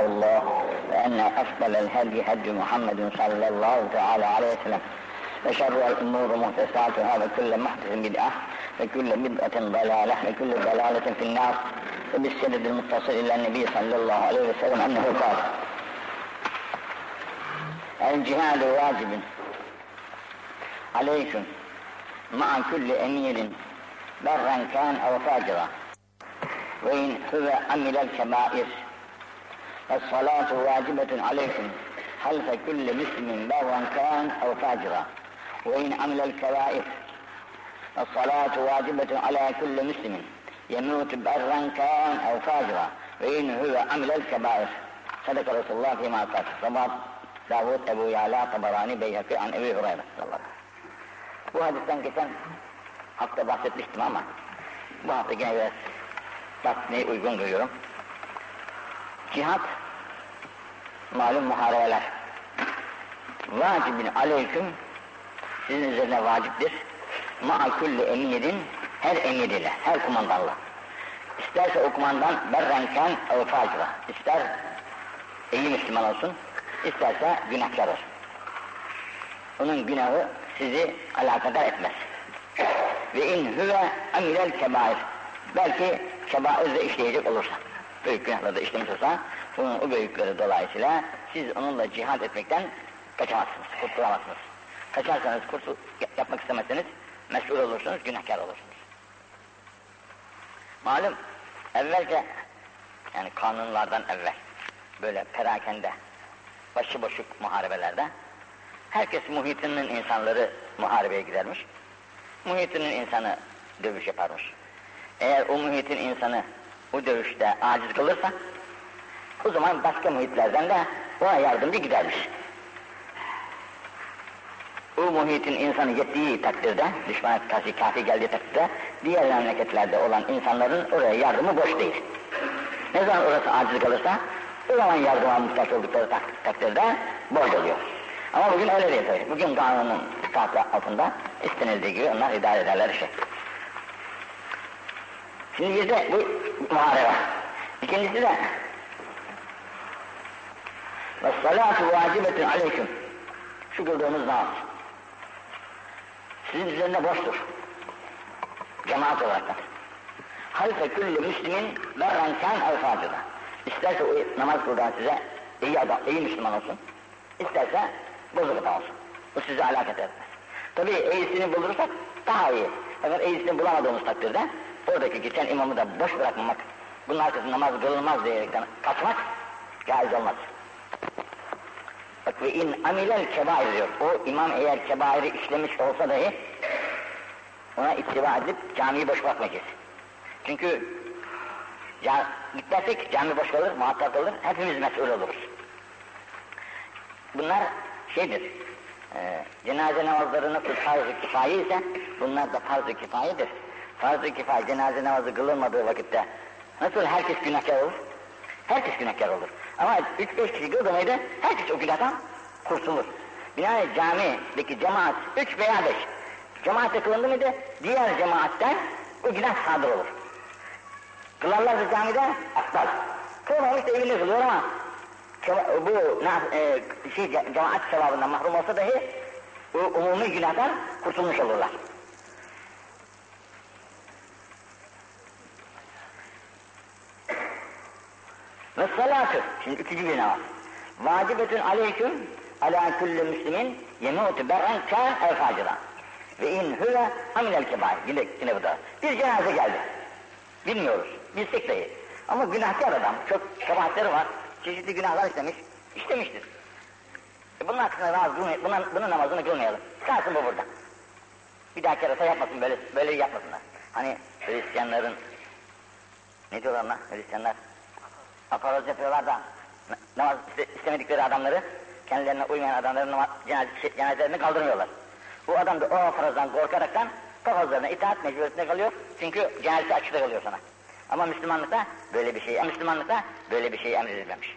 الله وأن أفضل الهدي هدي محمد صلى الله تعالى عليه وسلم. وشر الأمور محدثاتها وكل محدث بدعة وكل بدعة ضلالة وكل ضلالة في النار. وبالسند المتصل إلى النبي صلى الله عليه وسلم أنه قال الجهاد واجب عليكم مع كل أمير برا كان أو فاجرا. وإن هو عمل الكبائر الصلاة واجبة عليكم خلف كل مسلم برا كان أو فاجرا وإن عمل الكبائر الصلاة واجبة على كل مسلم يموت برا كان أو فاجرا وإن هو عمل الكبائر صدق رسول الله فيما قال رواه داود Ebu Yala Tabarani Beyhaki an Ebu Hureyre Bu hadisten geçen hafta bahsetmiştim ama bu hafta gene biraz bahsetmeyi uygun görüyorum. Cihat malum muharebeler. Vacibin aleyküm sizin üzerine vaciptir. Ma'a kulli emirin her emir ile, her kumandanla. İsterse o kumandan berrenken ev facira. İster iyi Müslüman olsun, isterse günahkar olsun. Onun günahı sizi alakadar etmez. Ve in huve amilel kebair. Belki kebair de işleyecek olursa, büyük günahları da işlemiş olsa, bunun o büyükleri dolayısıyla siz onunla cihad etmekten kaçamazsınız, kurtulamazsınız. Kaçarsanız, kurtul yapmak istemezseniz mesul olursunuz, günahkar olursunuz. Malum, evvelce, yani kanunlardan evvel, böyle perakende, başıboşuk muharebelerde, herkes muhitinin insanları muharebeye gidermiş. Muhitinin insanı dövüş yaparmış. Eğer o muhitin insanı o dövüşte aciz kalırsa, o zaman başka muhitlerden de ona yardımcı gidermiş. O muhitin insanı yettiği takdirde, düşmana karşı kafi geldiği takdirde, diğer memleketlerde olan insanların oraya yardımı boş değil. Ne zaman orası aciz kalırsa, o zaman yardıma muhtaç oldukları tak takdirde borç oluyor. Ama bugün öyle değil tabii. Bugün kanunun tahta altında istenildiği gibi onlar idare ederler işi. Şimdi bir de bu muharebe. İkincisi de ve salatu vacibetun aleyküm. Şu kıldığımız namaz. Sizin üzerinde boştur. Cemaat olarak. Halfe külli müslimin berran kân ev facıda. İsterse o namaz kıldan size iyi adam, iyi Müslüman olsun. İsterse bozuk adam olsun. Bu size alakat etmez. Tabi iyisini bulursak daha iyi. Fakat iyisini bulamadığımız takdirde oradaki geçen imamı da boş bırakmamak, bunun arkasında namaz kılınmaz diyerekten kaçmak caiz olmaz. Bak ve in amilel kebair diyor. O imam eğer kebairi işlemiş olsa dahi ona ittiba edip camiyi boş bırakmayacağız. Çünkü ya, gitmezsek cami boş kalır, muhatap kalır, hepimiz mesul oluruz. Bunlar şeydir, e, cenaze namazlarını farz-ı kifaye ise bunlar da farz-ı kifayedir. Farz-ı kifaye cenaze namazı kılınmadığı vakitte nasıl herkes günahkar olur? Herkes günahkar olur. Ama üç beş kişi kıldı herkes o günahtan kurtulur. Binaenaleyh camideki cemaat üç veya beş cemaatle kılındı mıydı diğer cemaatten o günah sadır olur. Kılarlarsa camide aptal. Kılmamış da evinde kılıyor ama bu e, şey, cemaat sevabından mahrum olsa dahi o umumi günahdan kurtulmuş olurlar. Ve salatu, şimdi üçüncü namaz. Vacibetün aleyküm ala kulli müslimin yemutu ber'en kân ev facıran. Ve in huve aminel kebair. Yine, yine bu da. Bir cenaze geldi. Bilmiyoruz. Bilsek dahi. Ama günahkar adam. Çok kabahatleri var. Çeşitli günahlar işlemiş. İşlemiştir. E bunun hakkında namaz kılmayalım. Bunun, bunun namazını kılmayalım. Kalsın bu burada. Bir daha kerata yapmasın böyle, böyle yapmasınlar. Hani Hristiyanların ne diyorlar lan Hristiyanlar? Aparoz yapıyorlar da namaz istemedikleri adamları kendilerine uymayan adamların namaz, cenaze, cenazelerini kaldırmıyorlar. Bu adam da o aparozdan korkaraktan papazlarına itaat mecburiyetinde kalıyor. Çünkü cenazesi açıkta kalıyor sana. Ama Müslümanlıkta böyle bir şey, Müslümanlıkta böyle bir şey emredilmemiş.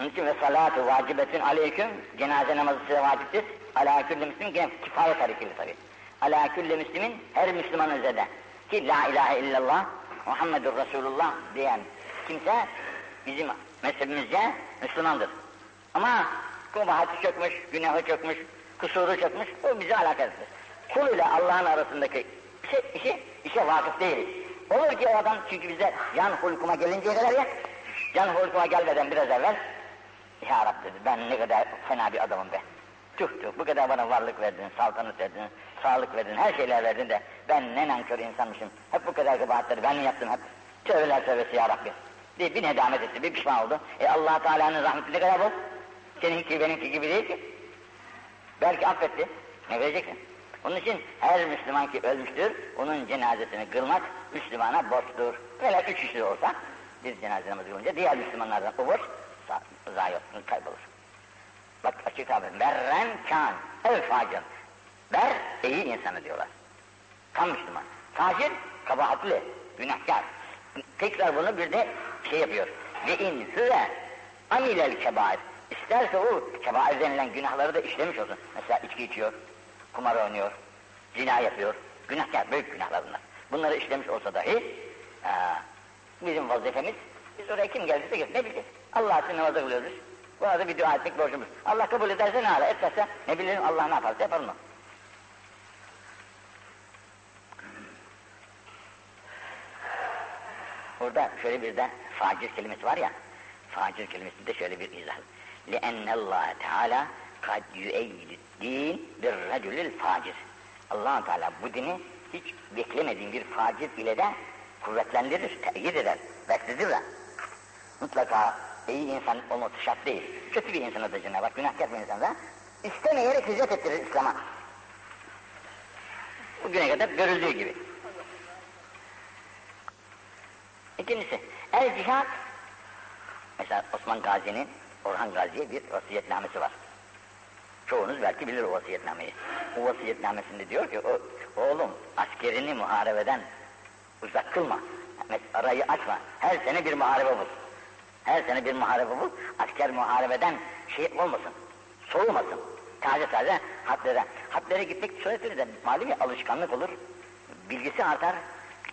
Onun için ve salatu vacibetün aleyküm, cenaze namazı size vaciptir. Ala külli müslim, yine kifaya tarikili tabi. Ala külli müslimin, her Müslüman üzerinde. Ki la ilahe illallah, Muhammedur Resulullah diyen kimse bizim mezhebimizce Müslümandır. Ama kabahati çökmüş, günahı çökmüş, kusuru çökmüş, o bizi alakasız. Kul ile Allah'ın arasındaki işe, işe, işe vakıf değiliz. Olur ki o adam çünkü bize can hulkuma gelinceye kadar ya, can hulkuma gelmeden biraz evvel, Ya Rabbi ben ne kadar fena bir adamım be. Tüh tüh, bu kadar bana varlık verdin, saltanat verdin, sağlık verdin, her şeyler verdin de ben ne nankör insanmışım. Hep bu kadar kabahatleri ben yaptım hep? Tövbeler tövbesi ya Rabbi. Bir, bir nedamet etti, bir pişman oldu. E allah Teala'nın rahmeti ne kadar bol? Seninki benimki gibi değil ki. Belki affetti. Ne vereceksin? Onun için her Müslüman ki ölmüştür, onun cenazesini kılmak Müslümana borçtur. Böyle üç kişi olsa, bir cenaze namazı kılınca diğer Müslümanlardan o borç zayi olur, kaybolur. Bak açık tabi, berren kan, ev facir. Ber, iyi insanı diyorlar. Tam Müslüman. Facir, kabahatli, günahkar. Tekrar bunu bir de şey yapıyor. Ve in hüve amilel kebair. İsterse o kebair denilen günahları da işlemiş olsun. Mesela içki içiyor, kumar oynuyor, zina yapıyor. Günahkar, büyük günahlar bunlar. Bunları işlemiş olsa dahi aa, bizim vazifemiz, biz oraya kim geldiyse gel, ne bileceğiz? Allah için namaza kılıyoruz. Bu arada bir dua etmek borcumuz. Allah kabul ederse ne hala, etmezse ne bilirim Allah ne yaparsa yapar mı? Burada şöyle bir de facir kelimesi var ya, facir kelimesi de şöyle bir izah. لِأَنَّ اللّٰهَ تَعَالَى قَدْ يُؤَيِّدُ الدِّينِ بِالرَّجُلِ الْفَاعِرِ allah Teala bu dini hiç beklemediğin bir facir ile de kuvvetlendirir, teyit eder, bekledir de. Mutlaka iyi insan olması şart değil. Kötü bir insana da Cenab-ı Hak, günahkar bir insana istemeyerek hicret ettirir İslam'a. Bugüne kadar görüldüğü gibi. İkincisi, el cihat. Mesela Osman Gazi'nin Orhan Gazi'ye bir vasiyetnamesi var. Çoğunuz belki bilir o vasiyetnameyi. O vasiyetnamesinde diyor ki, o, oğlum askerini muharebeden uzak kılma. Arayı açma. Her sene bir muharebe bul. Her sene bir muharebe bul. Asker muharebeden şey olmasın. Soğumasın. Taze taze hatlere. Hatlere gitmek suretiyle de malum bir alışkanlık olur. Bilgisi artar,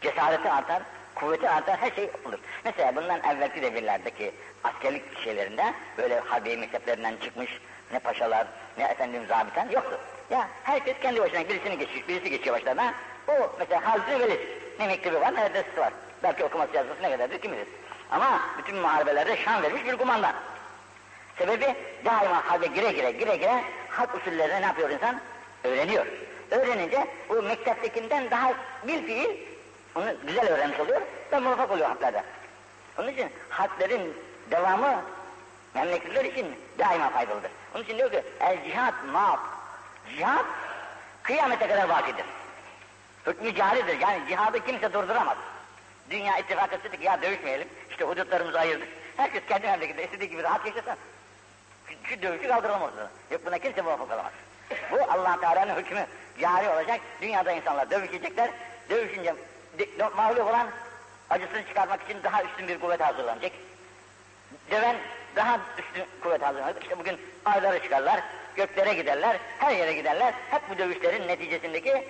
cesareti artar, kuvveti artar, her şey olur. Mesela bundan evvelki devirlerdeki askerlik şeylerinde böyle harbiye mekteplerinden çıkmış ne paşalar, ne efendim zabiten yoktu. Ya herkes kendi başına birisini geçiyor, birisi geçiyor başlarına. O mesela Hazreti Velid ne mektebi var ne adresi var. Belki okuması yazması ne kadardır kim bilir. Ama bütün muharebelerde şan vermiş bir kumandan. Sebebi daima harbe gire gire gire gire halk usullerine ne yapıyor insan? Öğreniyor. Öğrenince o mekteptekinden daha bir fiil onu güzel öğrenmiş oluyor ve muvaffak oluyor harplerde. Onun için harplerin devamı memleketler için daima faydalıdır. Onun için diyor ki el cihat maaf. Cihat kıyamete kadar vakidir. Hükmü caridir. Yani cihadı kimse durduramaz. Dünya ittifak ettik ya dövüşmeyelim. İşte hudutlarımızı ayırdık. Herkes kendi memleketinde istediği gibi rahat yaşasın. Şu, dövüşü kaldıralım ortadan. Yok buna kimse muvaffak olamaz. Bu allah Teala'nın hükmü cari olacak. Dünyada insanlar dövüşecekler. Dövüşünce mağlup olan acısını çıkarmak için daha üstün bir kuvvet hazırlanacak. Döven daha üstün kuvvet hazırlanacak. İşte bugün aylara çıkarlar, göklere giderler, her yere giderler. Hep bu dövüşlerin neticesindeki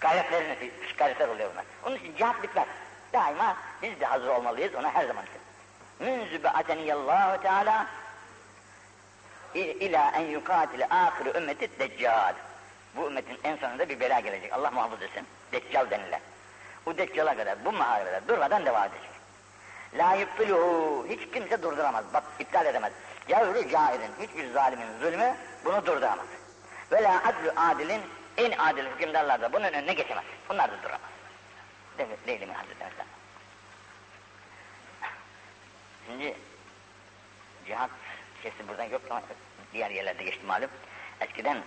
gayretlerin gayretler oluyor bunlar. Onun için cihat bitmez. Daima biz de hazır olmalıyız ona her zaman için. Münzü be'ateniyallahu teala ila en yukatile ahiru ümmeti deccal. Bu ümmetin en sonunda bir bela gelecek. Allah muhafaza etsin. Deccal denilen. Bu deccala kadar bu muharebeler durmadan devam edecek. La yıptılıhu hiç kimse durduramaz. Bak iptal edemez. Cevri cairin hiçbir zalimin zulmü bunu durduramaz. Ve la adlu adilin en adil hükümdarlar da bunun önüne geçemez. Bunlar da duramaz. Devlet Leyli mi Hazreti Mesela. Şimdi cihat şeysi buradan yok ama diğer yerlerde geçti malum. Eskiden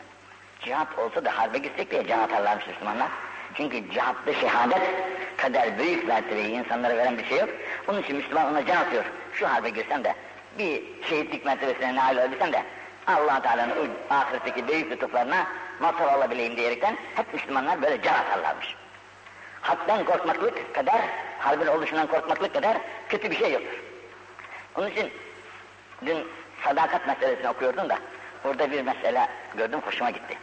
cihat olsa da harbe gitsek diye can atarlarmış Müslümanlar. Çünkü cihatta şehadet kadar büyük mertebeyi insanlara veren bir şey yok. Onun için Müslüman ona can atıyor. Şu harbe girsem de bir şehitlik mertebesine nail olabilsem de allah Teala'nın ahiretteki büyük lütuflarına mazhar olabileyim diyerekten hep Müslümanlar böyle can atarlarmış. Haktan korkmaklık kadar, harbin oluşundan korkmaklık kadar kötü bir şey yoktur. Onun için dün sadakat meselesini okuyordum da burada bir mesele gördüm hoşuma gitti.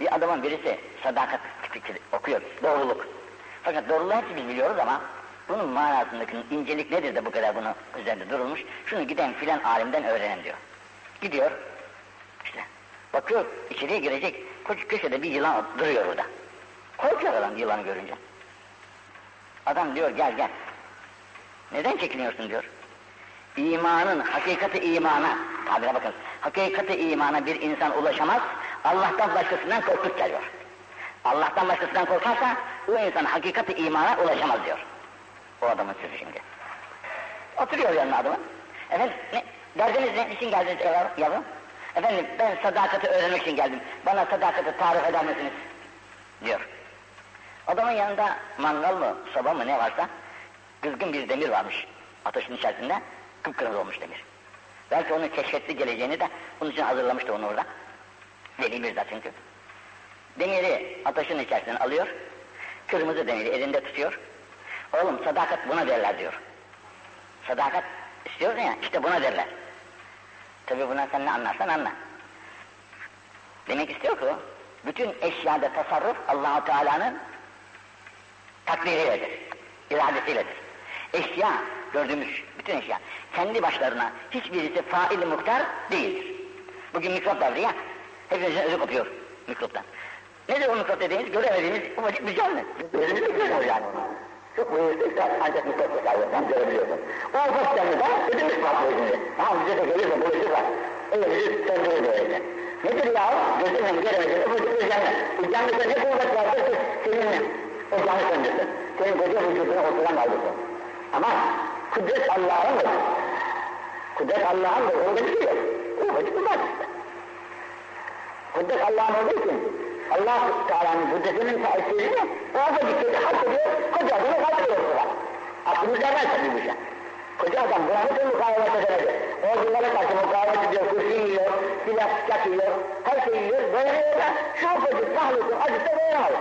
Bir adamın birisi sadakat okuyor, doğruluk. Fakat doğruluğu hepsi biz biliyoruz ama Bunun manasındaki incelik nedir de bu kadar bunu üzerinde durulmuş? Şunu giden filan alimden öğrenin diyor. Gidiyor, işte bakıyor içeriye girecek, köşede bir yılan duruyor orada. Korkuyor adam yılanı görünce. Adam diyor gel gel. Neden çekiniyorsun diyor. İmanın, hakikati imana, tabire bakın, hakikati imana bir insan ulaşamaz, Allah'tan başkasından korkut geliyor. Allah'tan başkasından korkarsa, o insan hakikati imana ulaşamaz diyor. O adamın sözü şimdi. Oturuyor yanına adamın. Efendim, ne, derdiniz ne, için geldiniz yavrum? Efendim, ben sadakati öğrenmek için geldim. Bana sadakati tarif eder misiniz? Diyor. Adamın yanında mangal mı, soba mı ne varsa, kızgın bir demir varmış ateşin içerisinde. Kıpkırmızı olmuş demir. Belki onun keşfetli geleceğini de bunun için hazırlamıştı onu orada. Veli Mirza çünkü. Demiri ateşin içerisinden alıyor, kırmızı demiri elinde tutuyor. Oğlum sadakat buna derler diyor. Sadakat istiyorsun ya, işte buna derler. Tabi buna sen ne anlarsan anla. Demek istiyor ki bütün eşyada tasarruf Allahu Teala'nın takdiriyledir, iradesiyledir. Eşya, gördüğümüz bütün eşya, kendi başlarına hiçbirisi fail muhtar değildir. Bugün mikrop vardı ya, hepimizin özü kopuyor mikroptan. Nedir o mikrop dediğiniz? Göremediğimiz ufacık bir canlı. Gözümüzde görüyoruz yani onu. Çok uyuyorsa ancak mikrop tesadüfen görebiliyorsun. O ufak canlı da ödümüz patlıyor şimdi. Tamam bize de gelirse bulaşır var. Öyle bizi söndürür böylece. Nedir ya? Gözümle göremediğin ufacık bir canlı. Bu canlıda ne kuvvet varsa seninle o canlı söndürsün. Senin koca vücuduna oturan kaldırsın. Ama kudret Allah'ındır. Kudret Allah'ındır. Orada bir şey yok. Bir var işte. Kudret Allah'ın olduğu için Allah Teala'nın kudretinin tesiriyle o ufacık şeyi hak ediyor, koca adamı kaldırıyor ortada. Aklımız derler tabii bu şey. Koca adam buna nasıl mukavemet edemedi? Ordulara karşı mukavemet ediyor, kurşun yiyor, silah sıcak yiyor, her şeyi yiyor, dayanıyor da şu ufacık mahlukun acısı dayanamadı.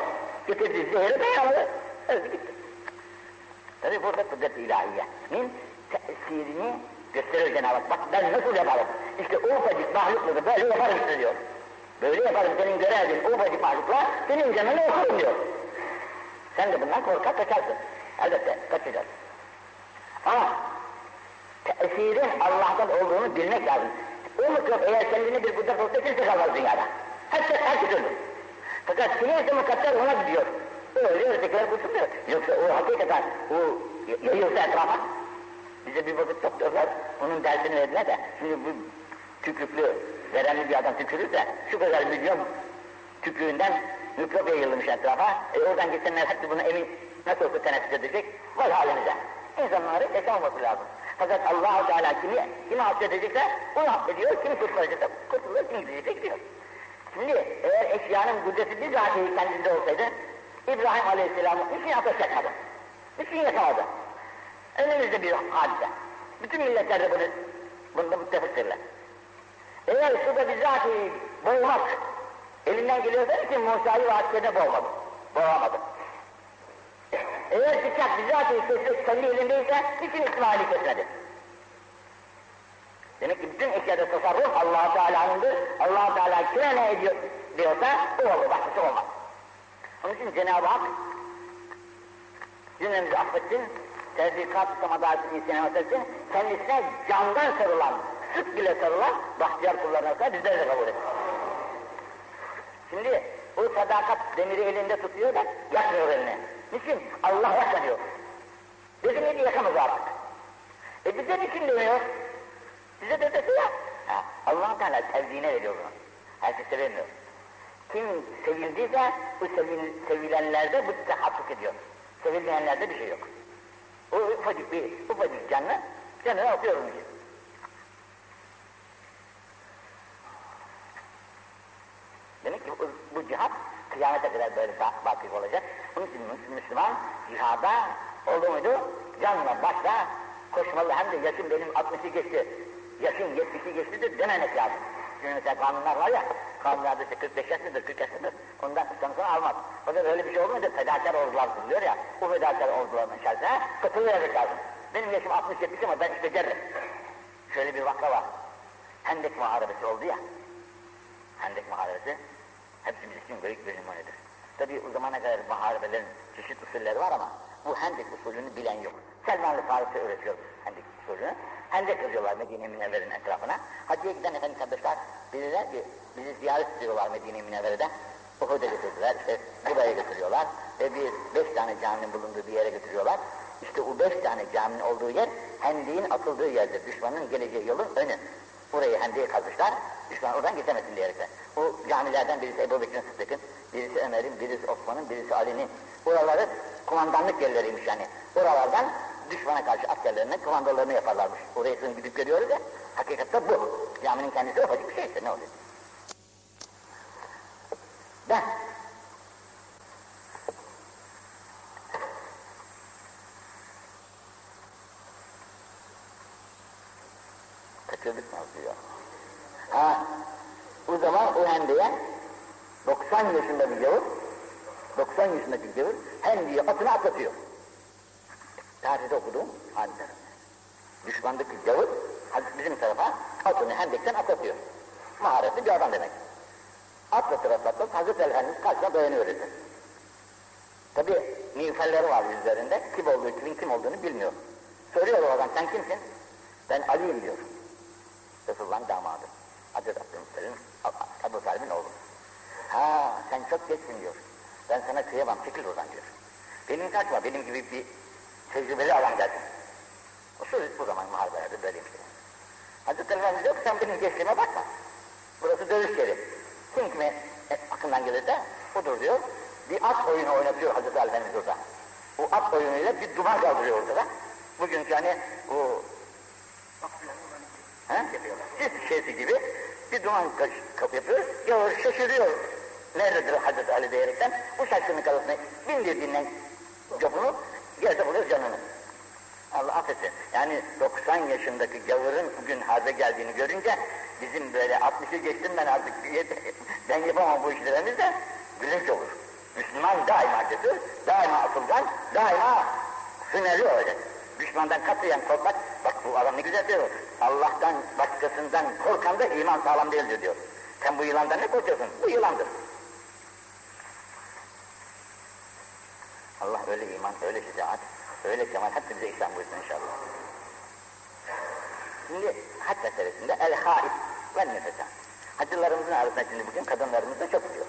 Getirdiği zehri dayanamadı, öldü gitti. Tabi burada kudret ilahiyenin tesirini gösterir Cenab-ı Hak. Bak ben nasıl yaparım? İşte ufacık mahlukları böyle yaparım işte diyor. Böyle yaparım senin görevin ufacık mahlukla senin canını okurum diyor. Sen de bundan korkar kaçarsın. Elbette kaçacağız. Ama tesirin Allah'tan olduğunu bilmek lazım. O mikrop eğer kendini bir kudret olsa kimse kalmaz dünyada. Herkes, herkes ölür. Fakat kimse mukadder ona gidiyor. Öyle ötekiler kurtuluyor. Yoksa o hakikaten o yayılsa etrafa. Bize bir vakit doktorlar onun dersini verdiler de şimdi bu tükürüklü, verenli bir adam tükürürse şu kadar milyon tükürüğünden mikrop yayılmış etrafa. E oradan gitsenler hepsi bunu emin nasıl olsa teneffüs edecek? Var halimize. İnsanları yaşamaması lazım. Fakat allah Teala kimi, kimi hapsedecekse onu hapsediyor, kimi kurtaracaksa kurtulur, kimi gidecekse gidiyor. Şimdi eğer eşyanın kudreti bizatihi kendinde olsaydı İbrahim Aleyhisselam'ı niçin ateş yakmadı? Niçin yakamadı? Önümüzde bir hadise. Bütün milletler de bunu, bunda müttefiktirler. Eğer şurada bizatihi boğmak elinden geliyorsa için Musa'yı vasıtede boğmadı. Boğamadı. Eğer bıçak bizatihi kesmek kendi elindeyse niçin İsmail'i kesmedi? Demek ki bütün eşyada tasarruf allah Teala'nındır. allah Teala kime ne ediyor diyorsa o olur, başkası olmaz. Onun için Cenab-ı Hak cümlemizi affetsin, tevfikat-ı samadatı isyanat etsin, kendisine candan sarılan, sık bile sarılan bahtiyar kullarına kadar bizleri de kabul etsin. Şimdi o sadakat demiri elinde tutuyor da yakmıyor eline. Niçin? Allah yakmıyor. Dedi neydi yakamaz artık. E bize niçin demiyor? Bize de dese ya. Ha, allah Teala sevdiğine veriyor bunu. Herkes sevemiyor. Kim sevildiyse bu sevil, sevilenlerde bu tahakkuk ediyor. Sevilmeyenlerde bir şey yok. O ufacık bir, ufacık canlı, canını atıyorum ki. Demek ki bu, bu cihat kıyamete kadar böyle bakip olacak. Onun için Müslüman cihada oldu muydu canla başla koşmalı hem de yaşım benim 60'ı geçti, yaşım 70'i geçti de dememek lazım. Şimdi mesela kanunlar var ya, kanunlarda işte 45 yaşlıdır, 40 yaşlıdır, ondan sonra almaz. Fakat öyle bir şey olmayınca fedakar ordular kuruluyor ya, bu fedakar orduların içerisine katılıyor lazım. Benim yaşım 60-70 ama ben işte cerrim. Şöyle bir vaka var. Hendek muharebesi oldu ya. Hendek muharebesi hepimiz için büyük bir numunedir. Tabi o zamana kadar muharebelerin çeşit usulleri var ama Bu hendek usulünü bilen yok. Selman-ı Farisi öğretiyor usulünü. Hendek kazıyorlar Medine Münevver'in etrafına. Hacıya giden efendim kardeşler bilirler ki bizi ziyaret ediyorlar Medine Münevver'de. Uhud'a götürdüler, işte buraya götürüyorlar ve bir beş tane caminin bulunduğu bir yere götürüyorlar. İşte o beş tane caminin olduğu yer, hendiğin atıldığı yerdir. Düşmanın geleceği yolun önü. Burayı hendiğe kazmışlar, düşman oradan geçemesin diyerekten. O camilerden birisi Ebu Bekir'in Sıddık'ın, birisi Ömer'in, birisi Osman'ın, birisi Ali'nin. Oraları kumandanlık yerleriymiş yani. Oralardan düşmana karşı askerlerinin kumandalarını yaparlarmış. Oraya sığın gidip görüyoruz ya, hakikatte bu. Caminin kendisi ufacık bir şey işte ne oluyor? Ben kaçırdık mı diyor. Ha, o zaman o hendeye 90 yaşında bir gavur, 90 yaşındaki bir gavur hendeye atını atlatıyor. Tarihte okuduğum halde. Düşmandaki gavur bizim tarafa atını hendekten atlatıyor. Maharetli bir adam demek. Atlatır atlatır Hazreti Efendimiz karşısına dayanıyor dedi. Tabi miğferleri var yüzlerinde. Kim olduğu, kimin kim olduğunu bilmiyor. Soruyor o adam sen kimsin? Ben Ali'yim diyor. Resulullah'ın damadı. Hazreti Abdülmuttalib'in, Ebu Talib'in oğlu. Ha sen çok geçsin diyor. Ben sana kıyamam çekil oradan diyor. Benim kaçma benim gibi bir tecrübeli adam gelsin. O söz bu zaman muharebelerde böyle bir şey. Hazreti Efendimiz ki sen benim geçtiğime bakma. Burası dövüş yeri. Kim kime e, aklından gelirse odur diyor. Bir at oyunu oynatıyor Hazreti Efendimiz orada. O at oyunuyla bir duman kaldırıyor orada da. Bugünkü hani He? Sis şeysi gibi bir duman kapı yapıyor. Yavur şaşırıyor. Nerededir Hazreti Ali diyerekten bu şaşkınlık arasında bindirdiğinden copunu yerde buluyor canını. Allah affetsin. Yani 90 yaşındaki gavurun bugün harbe geldiğini görünce bizim böyle 60'ı geçtim ben artık ben yapamam bu işlerimiz de gülünç olur. Müslüman daima cesur, daima atılgan, daima hünerli olacak. Düşmandan katiyen korkmak, bak bu adam ne güzel diyor. Allah'tan başkasından korkan da iman sağlam değildir diyor. Sen bu yılandan ne korkuyorsun? Bu yılandır. Allah öyle iman, öyle şecaat, öyle kemal hepimize ihsan buyursun inşallah. Şimdi hac meselesinde el haib ve nefesa. Hacılarımızın arasında şimdi bugün kadınlarımız da çok biliyor.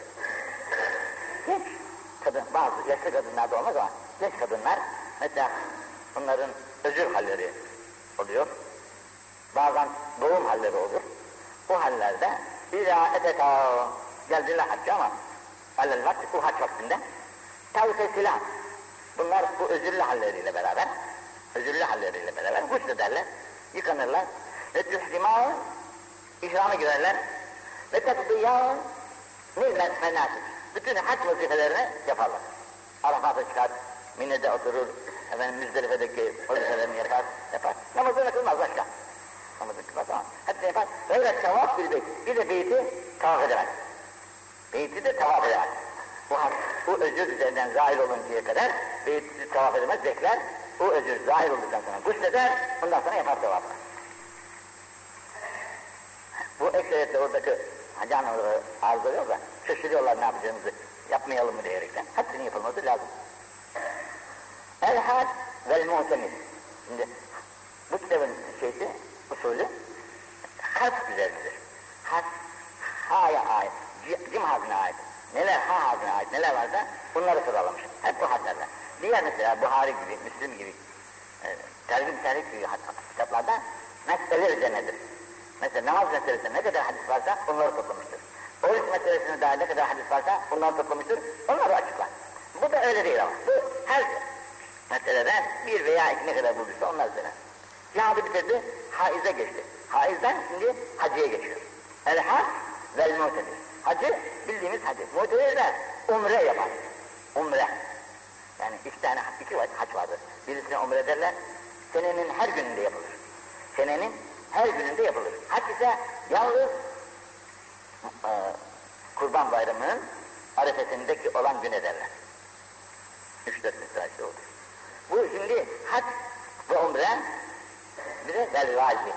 Genç kadın, bazı yaşlı kadınlar da olmaz ama genç kadınlar mesela bunların özür halleri oluyor. Bazen doğum halleri olur. Bu hallerde İlâ eteka geldiler hacca ama alel vakti bu hac vaktinde tavsiye silah. Bunlar bu özürlü halleriyle beraber özürlü halleriyle beraber huslederler, yıkanırlar ve tührimâ ihrama girerler ve tekdiyâ nimet menasik. Bütün hac vazifelerini yaparlar. Arafat'a çıkar, Mine'de oturur, efendim Müzdelife'deki vazifelerini yapar, yapar. Namazını kılmaz başka. Namazını kılmaz ama hepsini yapar. Böyle tavaf bir beyt. Bir de beyti tavaf edemez. Beyti de tavaf edemez. Bu, bu özür üzerinden zahir oluncaya kadar beyti tavaf edemez, bekler. O özür zahir olduktan sonra gusleder, ondan sonra yapar tavafı. Bu ekseriyetle oradaki hacı anlamları arz oluyor da şaşırıyorlar ne yapacağımızı yapmayalım mı diyerekten. Hepsinin yapılması lazım. El-had vel-mu'temil. Şimdi bu kitabın şeysi, usulü harf üzerindedir. Harf, ha'ya ait, cim harfine ait. Neler ha harfine ait, neler varsa bunları sıralamış. Hep bu harflerden. Diğer mesela Buhari gibi, Müslim gibi, e, tergib tergib gibi kitaplarda meseleler üzerinedir. Mesela namaz meselesinde ne kadar hadis varsa onları toplamıştır. Oruç meselesinde daha ne kadar hadis varsa onları toplamıştır, onları açıklar. Bu da öyle değil ama. Bu her meseleden bir veya iki ne kadar bulduysa onlar üzerine. Cihadı bitirdi, haize geçti. Haizden şimdi hacıya geçiyor. El-hac vel-mu'tedir. Hacı bildiğimiz hacı. Mu'tedir umre yapar. Umre. Yani iki tane iki hac vardır. Birisine umre derler, senenin her gününde yapılır. Senenin her gününde yapılır. Hac ise yalnız e, Kurban Bayramı'nın arifesindeki olan güne derler. Üç dört müsaade olur. Bu şimdi hac ve umre bir de vel gazi.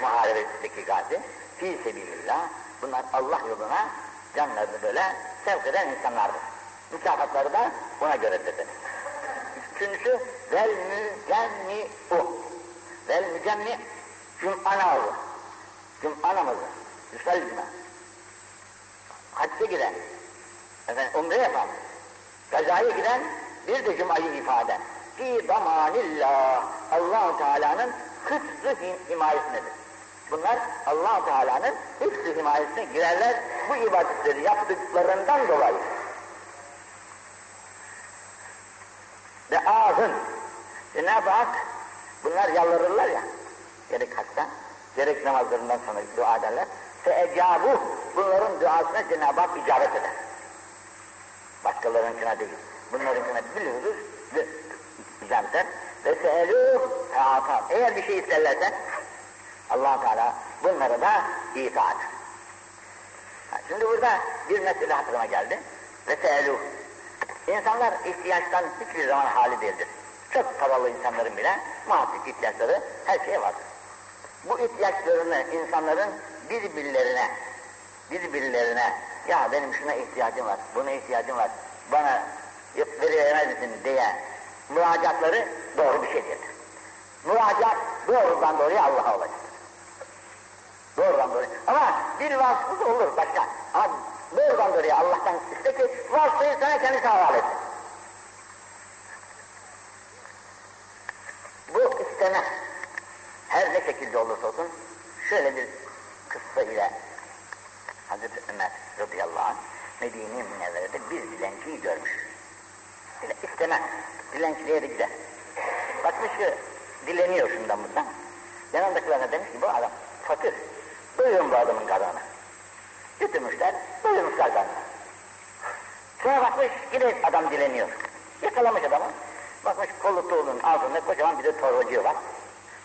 Muharebesindeki gazi. Fi sebilillah. Bunlar Allah yoluna canlarını böyle sevk eden insanlardır. Mükafatları da buna göredir demek. Üçüncüsü vel mücenni'u. Vel mücenni cum'a namazı. Cum'a namazı. Yüselcime. Hacca giden, efendim umre yapan, gazaya giden bir de cumayı ifade. Fi damanillah. allah Teala'nın hıfzı himayesindedir. Bunlar allah Teala'nın hıfzı himayesine girerler bu ibadetleri yaptıklarından dolayı. Ve ahın. Cenab-ı Hak bunlar yalvarırlar ya. Gerek hasta, gerek namazlarından sonra dua ederler. Feecabu bunların duasına Cenab-ı Hak icabet eder. Başkalarınkine değil. Bunlarınkine biliyoruz ve icabet eder. Ve fe'atam. Eğer bir şey isterlerse allah Teala bunları da itaat. Şimdi burada bir mesele hatırıma geldi. Ve seelûh. İnsanlar ihtiyaçtan hiçbir zaman hali değildir. Çok paralı insanların bile muhakkak ihtiyaçları her şeye vardır. Bu ihtiyaçlarını insanların birbirlerine, birbirlerine ya benim şuna ihtiyacım var, buna ihtiyacım var, bana veremez misin diye müracaatları doğru bir şey değildir. Müracaat doğrudan doğruya Allah'a olacaktır. Doğrudan doğruya. Ama bir vasıfsız olur başka. Ama doğrudan doğruya Allah'tan iste ki vasfıyı sana kendisi havale etsin. Bu isteme her ne şekilde olursa olsun şöyle bir kıssa ile Hazreti Ömer radıyallahu anh Medine-i Münevvere'de bir dilenciyi görmüş. Dile, isteme, dilenciliğe de gider. Bakmış ki dileniyor şundan bundan. Yanındakilerine demiş ki bu adam fakir. Doyurun bu adamın karnını. Götürmüşler, doyurmuşlar karnını. Sonra bakmış yine adam dileniyor. Yakalamış adamı. Bakmış koltuğunun altında kocaman bir de torbacı var.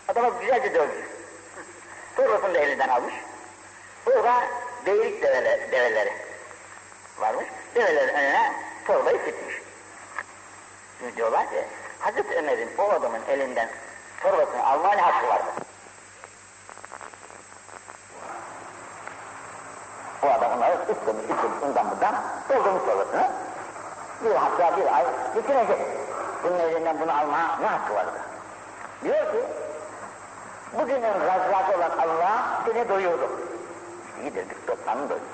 Adama güzelce dövmüş. Torbasını da elinden almış. Burada beylik develeri, develeri varmış. Develerin önüne torbayı sıkmış. Şimdi diyorlar ki Hazreti Ömer'in o adamın elinden torbasını alma ne hakkı vardı? O onları istemiş, istemiş, ondan buradan doldurmuş torbasını. Bir hatta bir ay geçirecek. Bunun elinden bunu alma ne hakkı vardı? Diyor ki Bugünün razzakı olan Allah seni doyurdu. Yedirdik toplamı doyurdu.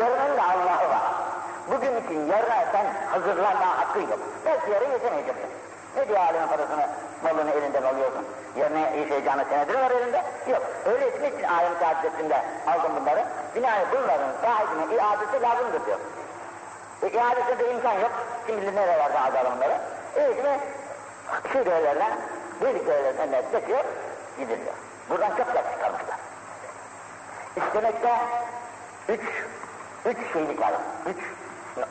Yarının da Allah'ı var. Bugün için yarına sen hazırlanma hakkı yok. Belki yarın yetemeyeceksin. Ne diye alemin parasını, malını elinden alıyorsun? Yarına yaşayacağını senedir var elinde? Yok. Öyle etmek için alem tahaddüsünde aldım bunları. Binaen bunların sahibine iadesi lazımdır diyor. E, iadesi de imkan yok. Şimdi nerelerde aldı bunları? Öylesine şu devlerle, büyük devlerin önüne çekiyor, gidiliyor. Buradan çok ders çıkarmışlar. İstemekte üç, üç şeylik var, üç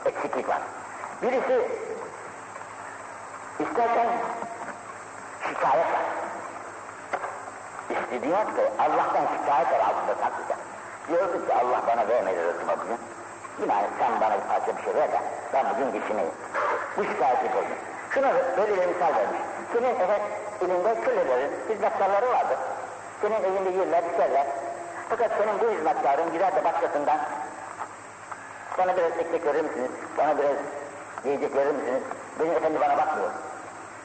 eksiklik var. Birisi istersen şikayet var. İstediğin ki Allah'tan şikayet var altında saklayacak. Diyordu ki Allah bana vermedi rızkımı bugün. Yine sen bana bir parça bir şey ver de ben bugün geçineyim. Bu şikayeti koydum. Şuna böyle bir misal vermiş. Senin evet, elinde kölelerin, hizmetkarları vardır. Senin evinde yerler, içerler. Fakat senin bu hizmetkarın gider de başkasından bana biraz ekmek verir misiniz? Bana biraz yiyecek verir misiniz? Benim efendi bana bakmıyor.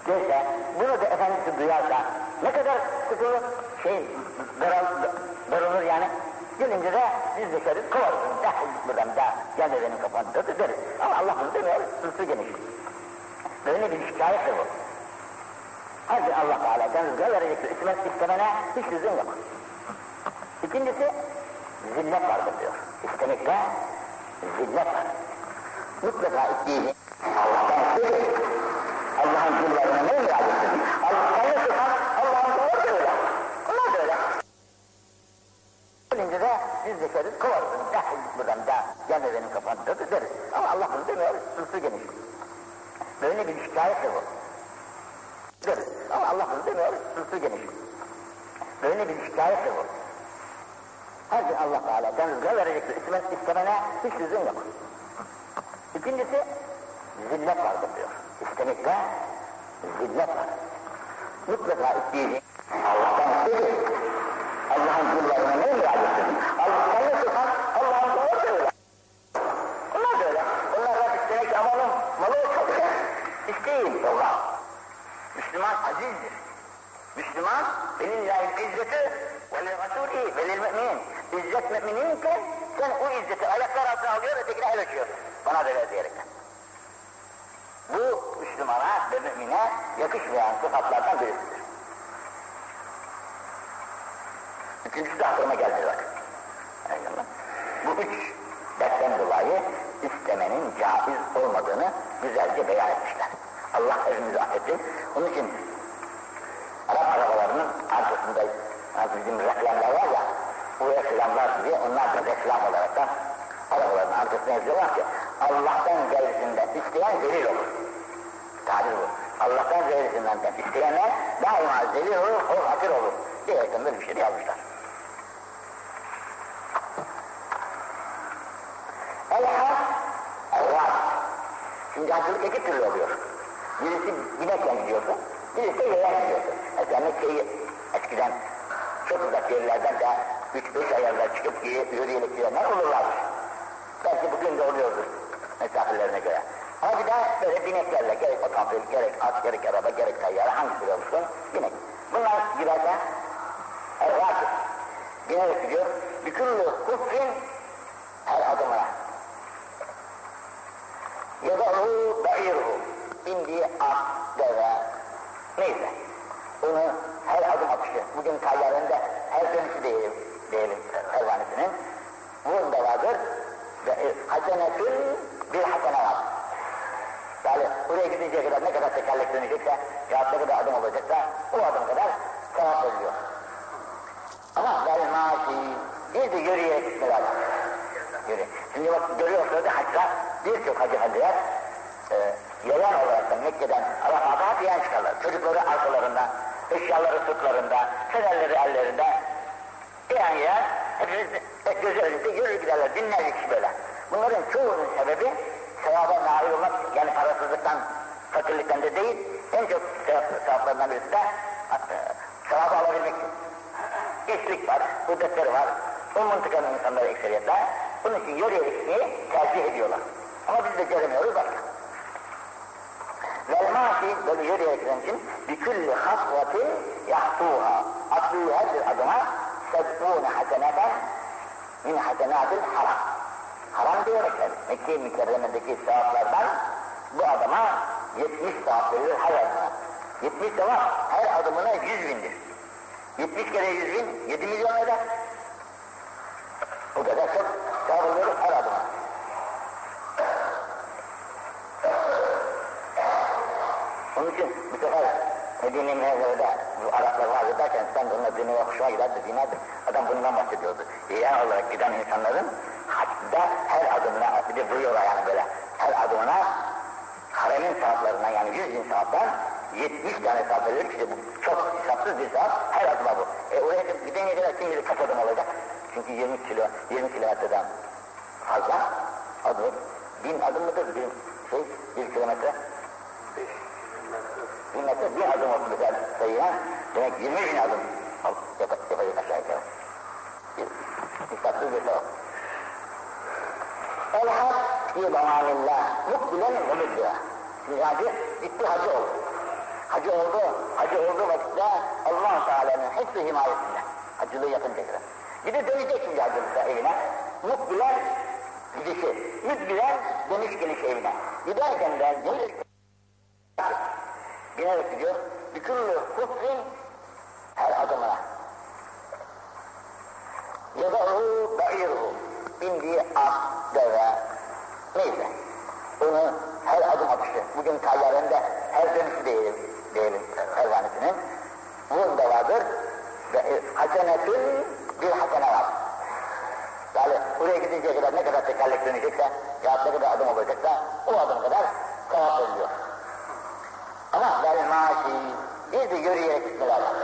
Derse, bunu da efendisi duyarsa ne kadar sıkılır, şey, daral, darılır yani. Gelince de biz dışarı kovarız. Defol buradan da gel de benim kafamda da deriz. Ama Allah bunu demiyor, sırtı geniş. Böyle bir şikayettir bu. Hadi Allah Teala'dan rızka verecektir. İstemez istemene hiç lüzum yok. İkincisi zillet vardır diyor. İstemekte zillet var. Mutlaka isteyeceğin Allah'tan isteyin. Allah'ın kullarına ne edin? Allah'ın sıfat, Allah'ın kulları da öyle. Onlar da öyle. Gelince de biz dışarı kovarız. Defol buradan da gel de benim kafamda da deriz. Ama Allah bunu demiyor, sırtı geniş. Böyle bir şikayettir bu. Deriz. Ama Allah bunu demiyor, sırtı geniş. Böyle bir şikayettir bu. Her gün Allah Teala'dan rızka verecektir. İstemene hiç lüzum yok. İkincisi, zillet vardır diyor. İstemekte zillet var. Mutlaka isteyeceğin Allah'tan isteyin. Allah'ın kullarına ne müracaat edin? Allah'tan ne sıfat? Allah'ın da öyle. Onlar da öyle. Onlar da istemek amalım, malı çok şey. İsteyin Allah. Velillahi izzeti ve rasulih ve lil müminin. İzzet mümininken sen o izzeti ayaklar altına alıyor ötekine el açıyorsun. Bana ver diyerekten. Bu Müslümana ve mümine yakışmayan sıfatlardan birisidir. Üçüncüsü de aklıma geldi bak. Bu üç dertten dolayı istemenin caiz olmadığını güzelce beyan etmişler. Allah evimizi affetsin. Onun için Arap arabalarının arkasında bizim reklamlar var ya, bu reklamlar gibi onlar da reklam olarak da arabaların arkasına yazıyorlar ki Allah'tan gayrisinden isteyen zelil olur. Tabir bu. Allah'tan gayrisinden isteyenler daima zelil olur, o hakir olur. Diyerekten böyle bir şey yazmışlar. El-Has, El-Ras. Şimdi hacılık iki türlü oluyor. Birisi binekle gidiyorsun, birisi de yayan gidiyorsun. Mesela Mekke'yi eskiden çok uzak yerlerden de üç beş ayarlar çıkıp yürüyerek gidenler olurlar. Belki bugün de oluyordur mesafelerine göre. Ama bir de böyle bineklerle gerek otomobil, gerek at, gerek araba, gerek tayyara hangisi olursun binek. Bunlar girerken el-Rakip. Binerek gidiyor. Büküllü kufrin her adımına. Yadahu ba'iruhu. Bindiği at, deve, neyse. Onu her adım atışı, bugün tayyarında her dönüşü diyelim, diyelim pervanesinin. Bunda vardır. Ve hasenetün bir hasene var. Yani buraya gidinceye kadar ne kadar tekerlek dönecekse, ya ne kadar adım olacaksa, o adım kadar sevap oluyor. Ama vel maşi, bir de yürüyerek gitme lazım. Yürü. Şimdi bak görüyorsunuz haçta birçok hacı hadiler e, yayan olarak da Mekke'den Arafat'a hep yayan çıkarlar. Çocukları arkalarında, eşyaları sırtlarında, fenerleri ellerinde yayan yayan hepimiz hep gözü önünde yürür giderler binlerce kişi böyle. Bunların çoğunun sebebi sevaba nail olmak yani parasızlıktan, fakirlikten de değil en çok sevap, sevaplarından birisi de sevabı alabilmek için. Gençlik var, kudretleri var, o mıntıkanın insanları ekseriyetle bunun için yürüyerek gitmeyi tercih ediyorlar. Ama biz de göremiyoruz başka. Vel mâfi böyle yürüyerek giden için bikülli hasvatin yahtuha. Attığı her bir adıma sebûne haseneten min hasenatil haram. Haram diyerekler. Mekke-i Mükerreme'deki sevaplardan bu adama 70 sevap verilir her adımına. 70 sevap her adımına 100 bindir. 70 kere 100 bin 7 milyon eder. O kadar çok sevap alıyoruz her adıma. Onun için bu sefer Medine Münevvere'de bu Araplar vaaz ederken sen de onlar dinine hoşuma giderdi, dinlerdi. Adam bundan bahsediyordu. İyan olarak giden insanların hatta her adımına, bir de buyuruyorlar yani böyle, her adımına haremin saatlerine yani 100 bin saatten 70 tane saat verilir ki bu çok hesapsız bir saat her adıma bu. E oraya gidene kadar kim bilir kaç adım olacak? Çünkü 20 kilo, 20 kilometreden fazla adım, bin adım mıdır? Bir, şey, bir kilometre? Bir metre bir adım olsun mesela sayıya, demek 20 bin adım yap yapacak aşağı yukarı. Hesapsız bir sevap. El-Hak fi zamanillah, mukbilen ve müdbira. Şimdi hacı, oldu. Hacı oldu, hacı olduğu vakitte Allah-u Teala'nın hepsi himayesinde. Hacılığı yapınca. Bir de dönecek şimdi evine. Mukbilen gidişi, müdbiren dönüş geliş evine. Giderken de gelir binerek gidiyor. Büküllü kufrin her adımına. Yadahu ba'iruhu. Bindiği at, deve, neyse. Onu her adım atışı, bugün tayyarında her dönüşü diyelim, diyelim pervanesinin. Bunda vardır. Ve hasenetün bir hasene var. Yani buraya gidinceye kadar ne kadar tekerlek dönecekse, ya ne kadar adım olacaksa, o adım kadar sevap veriliyor. Ama vel maşi, bir de yürüyerek gitme lazım.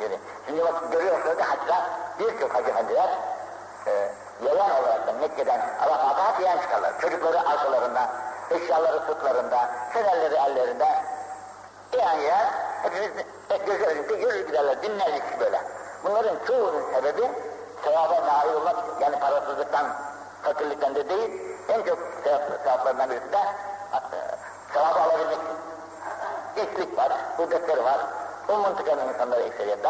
Yürü. Şimdi bak görüyorsunuz hatta birçok hacı hacılar e, yayan olarak da Mekke'den Arafat'a yayan çıkarlar. Çocukları arkalarında, eşyaları sırtlarında, fenerleri ellerinde yayan yayan hepimiz hep gözü önünde yürür giderler, binlerce kişi böyle. Bunların çoğunun sebebi sevaba nail olmak, yani parasızlıktan, fakirlikten de değil, en çok sevap, sevaplarından birisi de e, sevabı alabilmek gençlik var, kudretleri var, o mıntıkanın insanları ekseriyetle